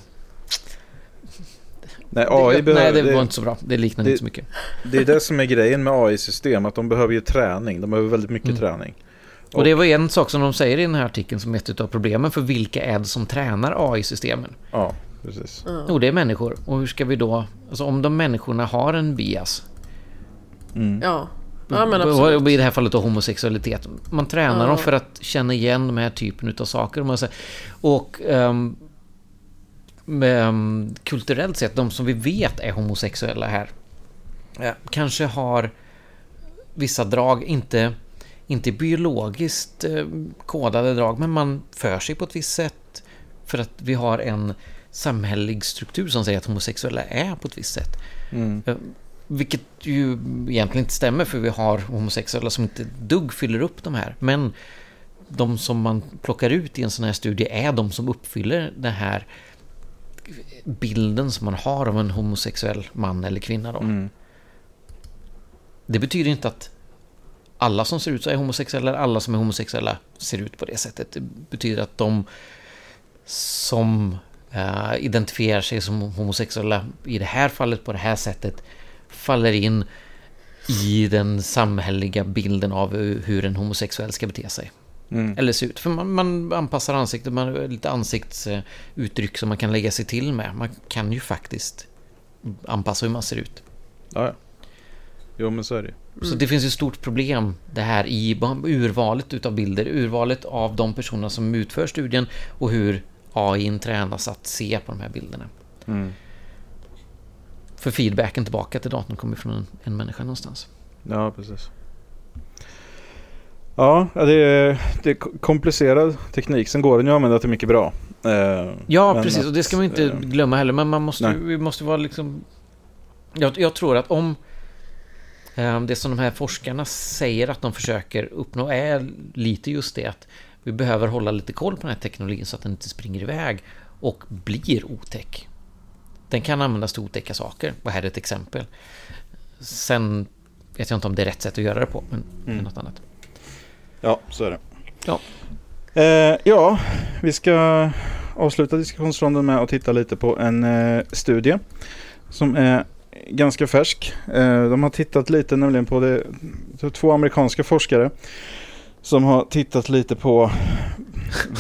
Nej, AI det, behöver, nej, det, det, var inte så bra. Det liknade det- inte så mycket. det är det som är grejen med AI-system, att de behöver ju träning. De behöver väldigt mycket Mm. träning. Och det var en sak som de säger i den här artikeln som är ett av problemen för vilka är det som tränar AI-systemen? Ja, precis. Jo, det är människor. Och hur ska vi då... Alltså om de människorna har en bias, Mm. Ja, ja men och absolut. i det här fallet då homosexualitet. Man tränar Ja. dem för att känna igen de här typen av saker. Och, man säger, och ehm, ehm, kulturellt sett, de som vi vet är homosexuella här, eh, kanske har vissa drag, inte, inte biologiskt eh, kodade drag, men man för sig på ett visst sätt för att vi har en samhällelig struktur som säger att homosexuella är på ett visst sätt. Mm. Eh, Vilket ju egentligen inte stämmer för vi har homosexuella som inte dugg fyller upp de här. Men de som man plockar ut i en sån här studie är de som uppfyller den här bilden som man har av en homosexuell man eller kvinna. Då. Mm. Det betyder inte att alla som ser ut så är homosexuella alla som är homosexuella ser ut på det sättet. Det betyder att de som eh, identifierar sig som homosexuella i det här fallet på det här sättet faller in i den samhälleliga bilden av hur hur en homosexuell ska bete sig. Mm. Eller se ut. För man, man anpassar ansiktet, man har lite ansiktsuttryck som man kan lägga sig till med. Man kan ju faktiskt anpassa hur man ser ut. Ja, ja. Jo, men så är det ju. Så det finns ett stort problem det här i urvalet utav bilder, urvalet av de personer som utför studien och hur AI tränas att se på de här bilderna. Mm. För feedbacken tillbaka till datorn kommer från en, en människa någonstans. Ja, precis. Ja, det är, det är komplicerad teknik. Sen går den ju att använda till mycket bra. Eh, Ja, precis. att, Och det ska man inte eh, glömma heller. Men man måste, nej. vi måste vara liksom... Jag, jag tror att om det som de här forskarna säger att de försöker uppnå är lite just det att vi behöver hålla lite koll på den här teknologin så att den inte springer iväg och blir otäck. Den kan användas till otäcka saker. Och här är ett exempel. Sen vet jag inte om det är rätt sätt att göra det på, men Mm. något annat. Ja, så är det. Ja. Eh, ja, vi ska avsluta diskussionsronden med att titta lite på en eh, studie som är ganska färsk. Eh, de har tittat lite nämligen på det, två amerikanska forskare som har tittat lite på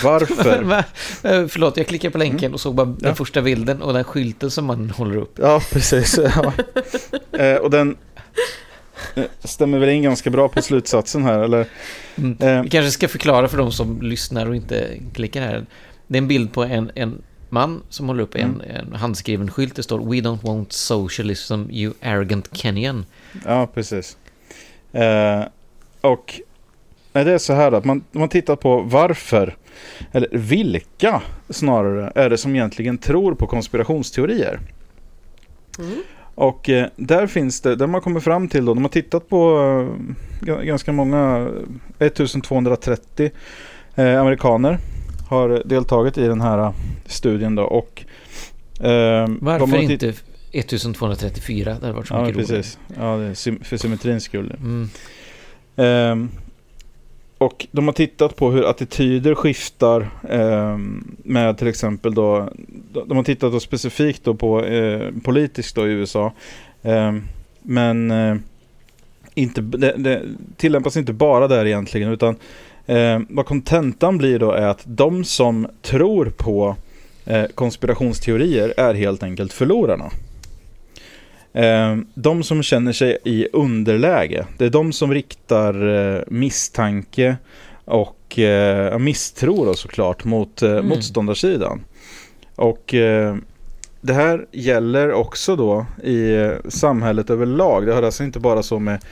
varför. Va? Eh, Förlåt, jag klickade på länken och såg bara den Ja. första bilden och den skylten som man håller upp. Ja, precis. Ja. Eh, och den stämmer väl in ganska bra på slutsatsen här, eller? Mm. Eh, Vi kanske ska förklara för de som lyssnar och inte klickar här. Det är en bild på en, en man som håller upp en, en handskriven skylt. Det står We don't want socialism, you arrogant Kenyan. Ja, precis. Eh, och nej, det är så här att man, man tittar på varför, eller vilka snarare, är det som egentligen tror på konspirationsteorier. Mm. Och eh, där finns det, där man kommer fram till då, de har tittat på eh, ganska många, 1230 eh, amerikaner har deltagit i den här eh, studien då. Och, eh, Varför inte 1234? Det hade varit så ja, mycket precis. Ja, det är för symmetrins skull. Mm. Um, och de har tittat på hur attityder skiftar um, med till exempel då, de har tittat då specifikt då på uh, politiskt då i USA. Um, men uh, inte, det, det, tillämpas inte bara där egentligen utan uh, vad kontentan blir då är att de som tror på konspirationsteorier är helt enkelt förlorarna. Eh, de som känner sig i underläge, det är de som riktar eh, misstanke och eh, misstro då såklart mot mm. motståndarsidan. Och det här gäller också då i samhället överlag. Det har alltså inte bara så med,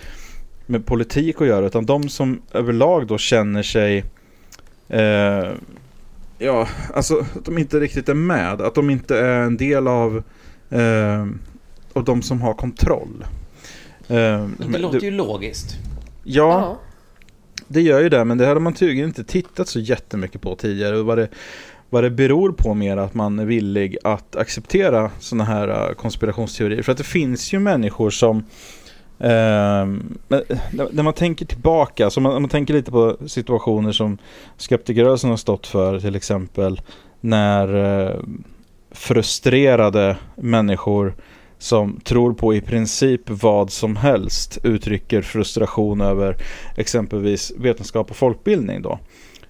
med politik att göra utan de som överlag då känner sig eh, Ja, alltså att de inte riktigt är med. Att de inte är en del av eh, och de som har kontroll. Uh, det låter ju logiskt. Ja, ja, det gör ju det. Men det hade man tydligen inte tittat så jättemycket på tidigare. Vad det, vad det beror på mer att man är villig att acceptera sådana här uh, konspirationsteorier. För att det finns ju människor som Uh, när man tänker tillbaka, så man, man tänker lite på situationer som skeptikerrörelsen har stått för till exempel när uh, frustrerade människor som tror på i princip vad som helst uttrycker frustration över exempelvis vetenskap och folkbildning då.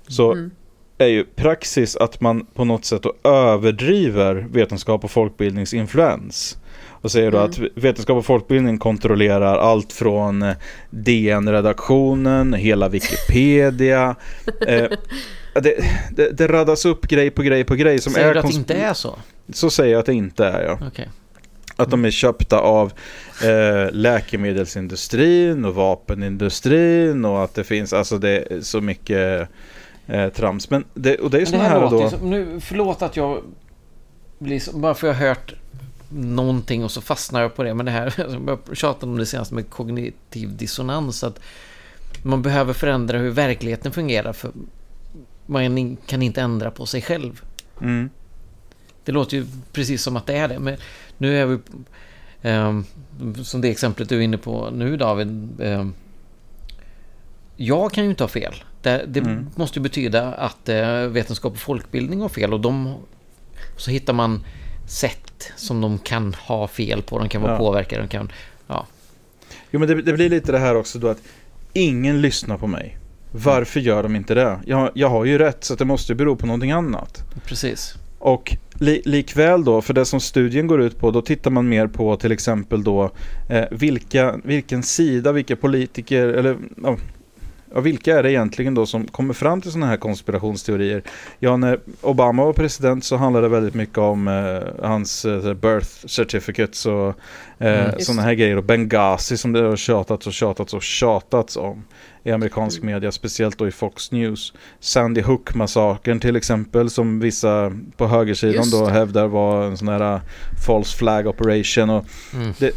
Så mm. är ju praxis att man på något sätt överdriver vetenskap och folkbildnings influens. Och säger då mm. att vetenskap och folkbildning kontrollerar allt från eh, DN-redaktionen, hela Wikipedia. eh, det, det, det radas upp grej på grej på grej som säger är... Säger du att det inte är så? Så säger jag att det inte är ja. Okay. Att de är köpta av eh, läkemedelsindustrin och vapenindustrin och att det finns, alltså det är så mycket eh, trams. Men det, och det är sådana här, här då... Som, nu, förlåt att jag blir så, bara för att jag har hört någonting och så fastnar jag på det. Men det här, jag tjatade om det senaste med kognitiv dissonans. Att man behöver förändra hur verkligheten fungerar. För man kan inte ändra på sig själv. Mm. Det låter ju precis som att det är det. Men nu är vi... Eh, som det exemplet du är inne på nu David. Eh, jag kan ju inte ha fel. Det, det mm. måste ju betyda att eh, vetenskap och folkbildning har fel. Och de, så hittar man sätt som de kan ha fel på. De kan vara ja. påverkade. De kan, ja. Jo men det, det, blir lite det här också då att ingen lyssnar på mig. Varför gör de inte det? Jag, jag har ju rätt så det måste bero på någonting annat. Precis. Och li, likväl då, för det som studien går ut på, då tittar man mer på till exempel då eh, vilka, vilken sida, vilka politiker, eller ja, vilka är det egentligen då som kommer fram till sådana här konspirationsteorier? Ja, när Obama var president så handlade det väldigt mycket om eh, hans eh, birth certificates och eh, mm, sådana här grejer. Och Benghazi som det har tjatats och tjatats och tjatats om i amerikansk mm. media, speciellt då i Fox News. Sandy Hook-massakern till exempel, som vissa på högersidan då hävdar var en sån här uh, false flag operation. Och mm. det,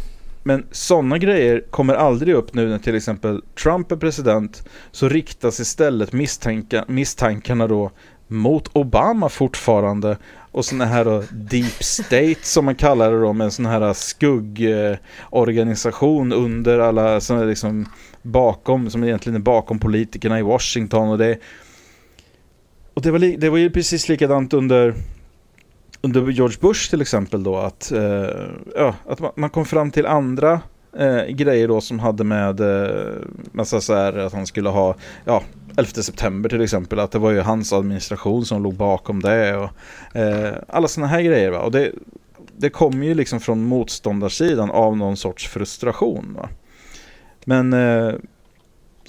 men sådana grejer kommer aldrig upp nu när till exempel Trump är president. Så riktas istället misstänka, misstankarna då mot Obama fortfarande. Och sådana här då deep state som man kallar det då med en sån här skuggorganisation under alla som är liksom bakom, som egentligen är bakom politikerna i Washington och det och det var, det var ju precis likadant under under George Bush till exempel då att, eh, ja, att man, kom fram till andra eh, grejer då som hade med eh, massa så här, att han skulle ha ja, 11 september till exempel. Att det var ju hans administration som låg bakom det och eh, alla sådana här grejer va. Och det, det kommer ju liksom från motståndarsidan av någon sorts frustration va. Men eh,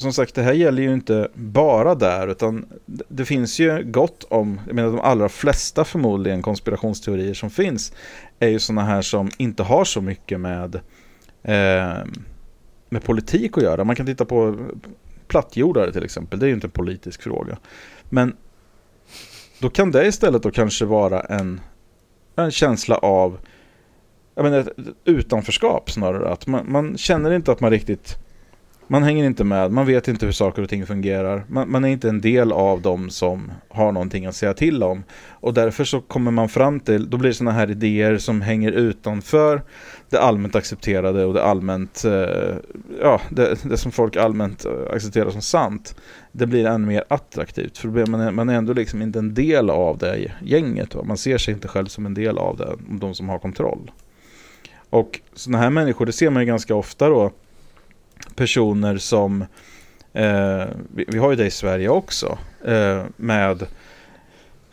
som sagt, det här gäller ju inte bara där, utan det finns ju gott om, jag menar de allra flesta förmodligen konspirationsteorier som finns, är ju sådana här som inte har så mycket med, eh, med politik att göra. Man kan titta på plattjordare till exempel, det är ju inte en politisk fråga. Men då kan det istället då kanske vara en, en känsla av jag menar, ett utanförskap snarare. Att man, man känner inte att man riktigt man hänger inte med, man vet inte hur saker och ting fungerar. Man, man, är inte en del av dem som har någonting att säga till om. Och därför så kommer man fram till, då blir det sådana här idéer som hänger utanför det allmänt accepterade och det allmänt, eh, ja, det, det, som folk allmänt eh, accepterar som sant. Det blir ännu mer attraktivt, för man är, man är ändå liksom inte en del av det gänget. Va? Man ser sig inte själv som en del av det, de som har kontroll. Och sådana här människor, det ser man ju ganska ofta då, personer som, eh, vi, vi, har ju det i Sverige också, eh, med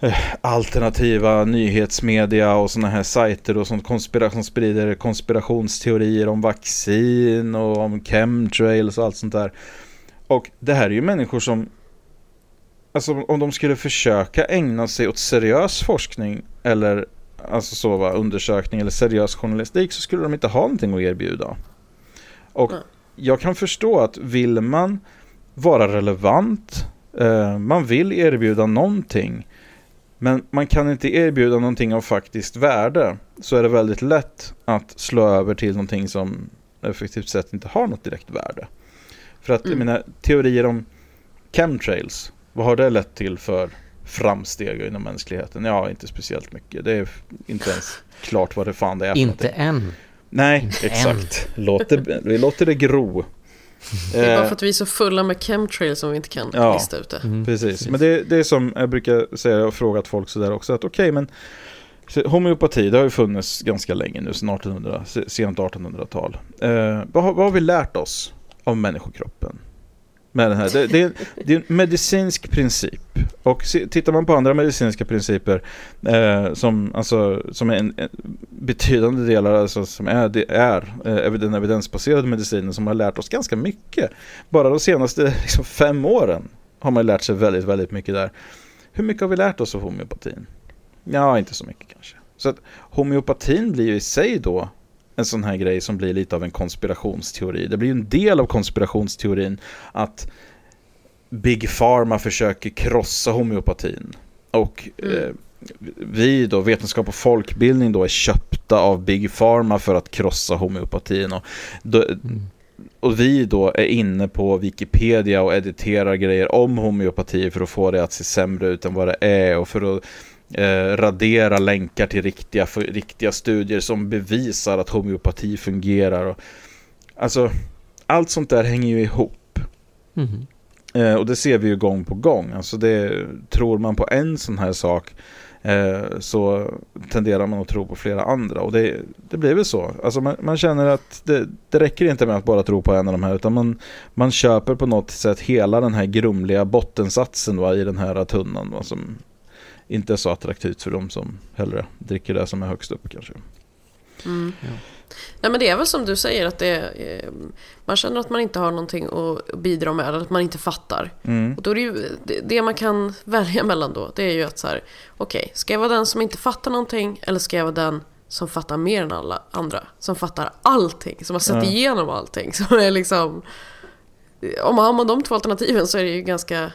eh, alternativa nyhetsmedia och sådana här sajter och som sprider konspirationsteorier om vaccin och om chemtrails och allt sånt där. Och det här är ju människor som, alltså om de skulle försöka ägna sig åt seriös forskning eller alltså så va, undersökning eller seriös journalistik så skulle de inte ha någonting att erbjuda. Och mm jag kan förstå att vill man vara relevant, eh, man vill erbjuda någonting, men man kan inte erbjuda någonting av faktiskt värde, så är det väldigt lätt att slå över till någonting som effektivt sett inte har något direkt värde. För att mm. mina teorier om chemtrails, vad har det lett till för framsteg inom mänskligheten? Ja, inte speciellt mycket. Det är inte ens klart vad det fan det är. Inte än. Nej, exakt. Låt det, vi låter det gro. Det är bara för att vi är så fulla med chemtrails som vi inte kan ja, lista ut det. Mm, precis, men det, det, är som jag brukar säga och frågat folk sådär också att okej okay, men Homeopati, det har ju funnits ganska länge nu, sedan 1800, sent 1800-tal. Eh, vad, vad har vi lärt oss av människokroppen? Med den här. Det, det, är, det är en medicinsk princip. Och tittar man på andra medicinska principer eh, som, alltså, som är en, en betydande delar alltså, som är, det är eh, den evidensbaserade medicinen som har lärt oss ganska mycket. Bara de senaste liksom, fem åren har man lärt sig väldigt, väldigt mycket där. Hur mycket har vi lärt oss av homeopatin? Ja, inte så mycket kanske. Så att homeopatin blir ju i sig då en sån här grej som blir lite av en konspirationsteori. Det blir en del av konspirationsteorin att Big Pharma försöker krossa homeopatin. Och mm. eh, vi då, vetenskap och folkbildning då, är köpta av Big Pharma för att krossa homeopatin. Och, då, mm. och vi då är inne på Wikipedia och editerar grejer om homeopati för att få det att se sämre ut än vad det är och för att eh, radera länkar till riktiga, för, riktiga studier som bevisar att homeopati fungerar. Och, alltså, allt sånt där hänger ju ihop. Mm. Eh, och det ser vi ju gång på gång. Alltså det, tror man på en sån här sak eh, så tenderar man att tro på flera andra. Och det, det blir väl så. Alltså man, man känner att det, det, räcker inte med att bara tro på en av de här. Utan man, man köper på något sätt hela den här grumliga bottensatsen va, i den här tunnan. Va, som inte är så attraktivt för de som hellre dricker det som är högst upp kanske. Mm. Ja. Nej men det är väl som du säger att det är, man känner att man inte har någonting att bidra med eller att man inte fattar. Mm. Och då är det ju det man kan välja mellan då. Det är ju att så här, okej, okay, ska jag vara den som inte fattar någonting eller ska jag vara den som fattar mer än alla andra? Som fattar allting, som har sett ja. igenom allting. Som är liksom, om man har de två alternativen så är det ju ganska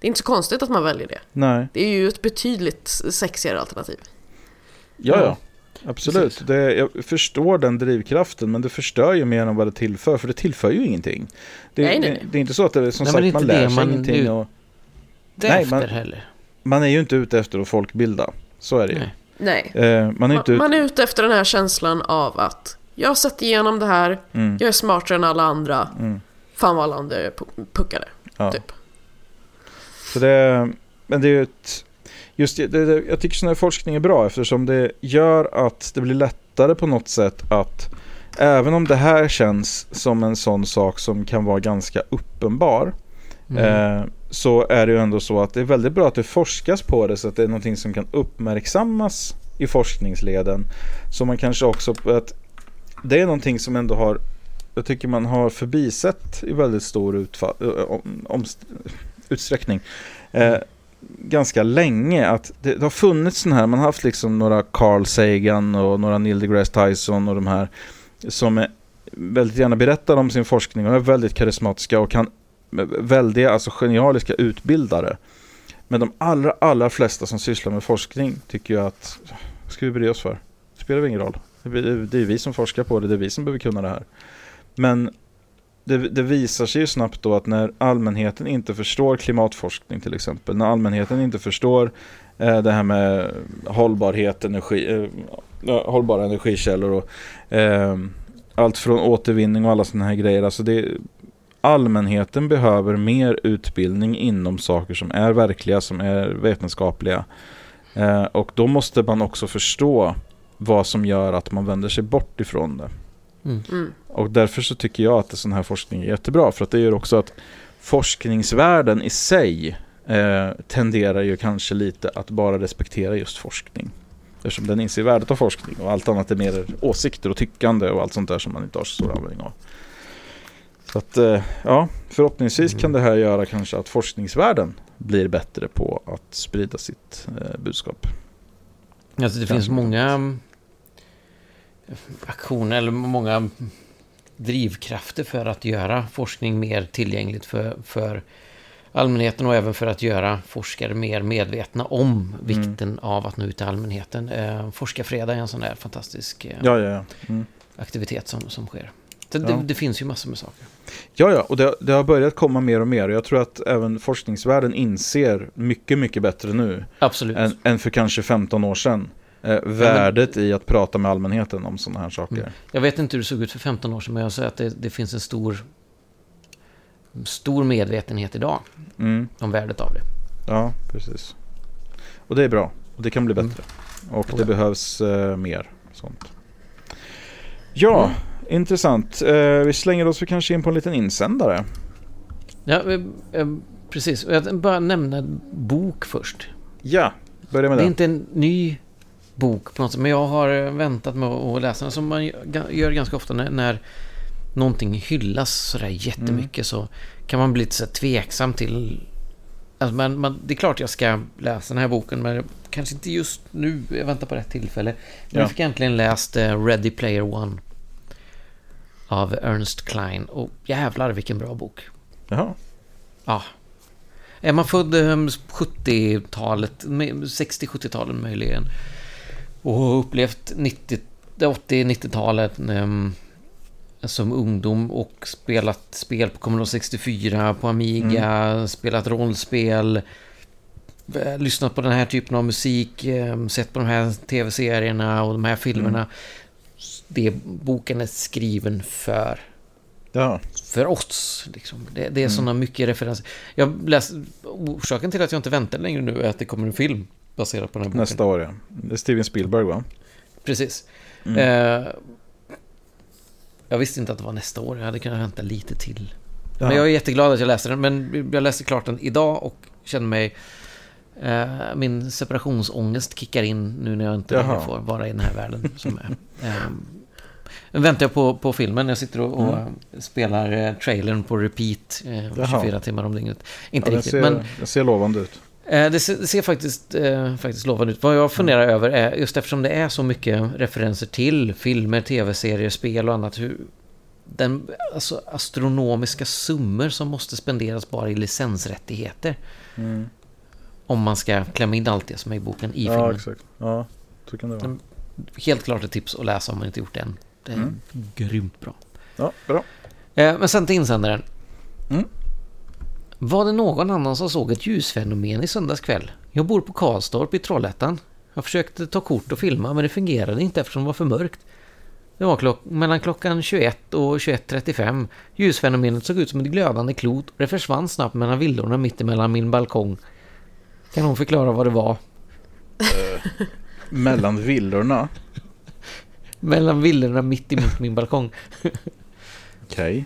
det är inte så konstigt att man väljer det. Nej. Det är ju ett betydligt sexigare alternativ. Ja, ja. Absolut. Det, jag förstår den drivkraften men det förstör ju mer än vad det tillför. För det tillför ju ingenting. Det, nej, nej, nej. det är inte så att det som nej, sagt man lär sig man ingenting. Och, nej, man, heller. man är ju inte ute efter att folkbilda. Så är det ju. Nej. Eh, man, är inte man, man är ute efter den här känslan av att jag har sett igenom det här, mm. jag är smartare än alla andra. Mm. Fan vad alla andra är puckade. Ja. Typ. Så det, men det är ju ett, just det, det, jag tycker sån här forskning är bra eftersom det gör att det blir lättare på något sätt att även om det här känns som en sån sak som kan vara ganska uppenbar mm. eh, så är det ju ändå så att det är väldigt bra att det forskas på det så att det är någonting som kan uppmärksammas i forskningsleden. Så man kanske också, att det är någonting som ändå har jag tycker man har förbisett i väldigt stor utfall, om, om, utsträckning eh, ganska länge att det, det har funnits sådana här, man har haft liksom några Carl Sagan och några Neil deGrasse Tyson och de här som är, väldigt gärna berättar om sin forskning och är väldigt karismatiska och kan väldiga, alltså genialiska utbildare. Men de allra, allra flesta som sysslar med forskning tycker ju att, vad ska vi bry oss för? Det spelar ingen roll. Det är det är vi som forskar på det, det är vi som behöver kunna det här. Men det, det visar sig ju snabbt då att när allmänheten inte förstår klimatforskning till exempel, när allmänheten inte förstår eh, det här med hållbarhet, energi, eh, eh hållbara energikällor och eh, allt från återvinning och alla sådana här grejer. Alltså det, allmänheten behöver mer utbildning inom saker som är verkliga, som är vetenskapliga. Eh, och då måste man också förstå vad som gör att man vänder sig bort ifrån det. Mm. Och därför så tycker jag att sån här forskning är jättebra. För att det gör också att forskningsvärlden i sig eh, tenderar ju kanske lite att bara respektera just forskning. Eftersom den inser värdet av forskning och allt annat är mer åsikter och tyckande och allt sånt där som man inte har så stor användning av. Så att, eh, ja, förhoppningsvis kan det här göra kanske att forskningsvärlden blir bättre på att sprida sitt eh, budskap. Alltså det Kanske finns många aktioner eller många drivkrafter för att göra forskning mer tillgängligt för, för allmänheten och även för att göra forskare mer medvetna om vikten av att nå ut till allmänheten. Eh, Forskarfredag är en sån där fantastisk eh, Ja, ja, ja. Mm. aktivitet som, som sker. Det, det, det finns ju massor med saker. Ja, ja, och det, det har börjat komma mer och mer. Jag tror att även forskningsvärlden inser mycket, mycket bättre nu Absolut. än, än för kanske 15 år sedan. Eh, värdet i att prata med allmänheten om sådana här saker. Mm. Jag vet inte hur det såg ut för 15 år sedan, men jag säger att det, det finns en stor, stor medvetenhet idag Mm. om värdet av det. Ja, precis. Och det är bra. Och det kan bli Mm. bättre. Och det behövs eh, mer sånt. Ja, Mm. intressant. Eh, vi slänger oss kanske in på en liten insändare. Ja, eh, precis. Jag bara nämna en bok först. Ja, börja med Det är det. inte en ny bok på något sätt, men jag har eh, väntat med att läsa den som man gör ganska ofta när, när någonting hyllas sådär jättemycket så kan man bli lite så tveksam till... Alltså man, man, det är klart jag ska läsa den här boken, men kanske inte just nu. Jag väntar på rätt tillfälle. Men Ja. jag fick äntligen läst eh, Ready Player One av Ernst Klein och jävlar vilken bra bok. Jaha. Ja. Är man född eh, 70-talet, med- 60-70-talen möjligen, och upplevt 90 80-90-talet ehm, som ungdom och spelat spel på Commodore 64, på Amiga, spelat rollspel, eh, lyssnat på den här typen av musik, eh, sett på de här tv-serierna och de här filmerna. Det boken är skriven för Ja. för oss. Liksom. Det, det är sådana mycket referenser. Jag läst, orsaken till att jag inte väntar längre nu är att det kommer en film baserad på den här boken. Nästa år ja. Det är Steven Spielberg va? Precis. Mm. Eh, jag visste inte att det var nästa år. Jag hade kunnat vänta lite till. Ja. Men jag är jätteglad att jag läste den. Men jag läste klart den idag och känner mig... Eh, min separationsångest kickar in nu när jag inte längre får vara i den här världen som är. Eh, nu väntar jag på, på filmen. Jag sitter och, och Mm. spelar eh, trailern på repeat eh, Jaha. 24 timmar om dygnet. Inte Ja, riktigt, ser, men den ser lovande ut. Eh, Det ser, det ser faktiskt, eh, faktiskt lovande ut. Vad jag funderar över är, just eftersom det är så mycket referenser till filmer, tv-serier, spel och annat, hur den alltså, astronomiska summor som måste spenderas bara i licensrättigheter. Mm. Om man ska klämma in allt det som är i boken i Ja, filmen. exakt. Ja, så kan det vara. Mm. Helt klart ett tips att läsa om man inte gjort det än. Det är Mm. grymt bra. Ja, bra. Eh, Men sen till insändaren. Mm. Var det någon annan som såg ett ljusfenomen i söndags kväll? Jag bor på Karlstorp i Trollhättan. Jag försökte ta kort och filma men det fungerade inte eftersom det var för mörkt. Det var klock mellan klockan 21 och 21.35. Ljusfenomenet såg ut som ett glödande klot och det försvann snabbt mellan villorna mitt emellan min balkong. Kan hon förklara vad det var? Mellan villorna. Mellan villorna mitt emot min balkong. Okej.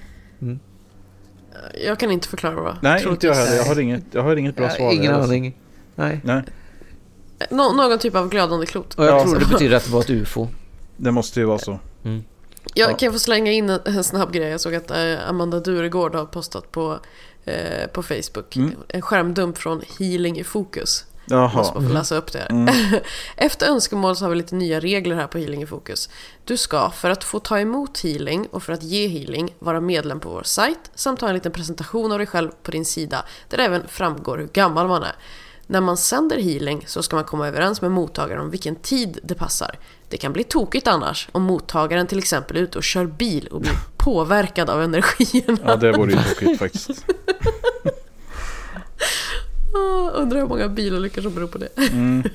Jag kan inte förklara vad. Nej, Troligtvis. inte jag heller. Jag har inget, jag har inget bra Jag har svar. Ingen alltså. aning. Nej. Nej, Nå- någon typ av glödande klot. Och jag Ja. tror det betyder att det var ett UFO. det måste ju vara så. Jag Ja. kan få slänga in en, en snabb grej. Jag såg att eh, Amanda Duregård har postat på, eh, på Facebook. Mm. En skärmdump från Healing i fokus. Måste Jaha. bara få läsa upp det här. Mm. Efter önskemål så har vi lite nya regler här på Healing i fokus. Du ska, för att få ta emot healing och för att ge healing, vara medlem på vår sajt samt ha en liten presentation av dig själv på din sida där det även framgår hur gammal man är. När man sänder healing så ska man komma överens med mottagaren om vilken tid det passar. Det kan bli tokigt annars om mottagaren till exempel är ute och kör bil och blir påverkad av energierna. Ja, det vore ju tokigt faktiskt. Ah, Undrar hur många bilolyckor som beror på det.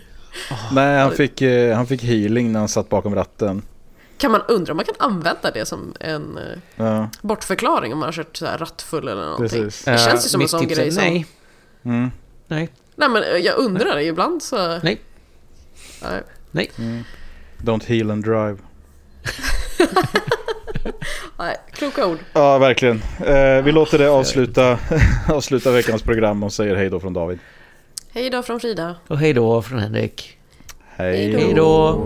Nej, han fick, eh, han fick healing när han satt bakom ratten. Kan man undra om man kan använda det som en eh, Ja, bortförklaring om man har kört så här rattfull eller någonting? precis. Det känns ju som en mitt sån grej som... Nej. Mm. Nej. Nej men eh, jag undrar, ibland så... Nej. Nej. Nej. Don't heal and drive. Kloka ord. Ja, verkligen. Eh, vi låter det avsluta, avsluta veckans program och säger hej då från David. Hej då från Frida. Och hej då från Henrik. Hej då.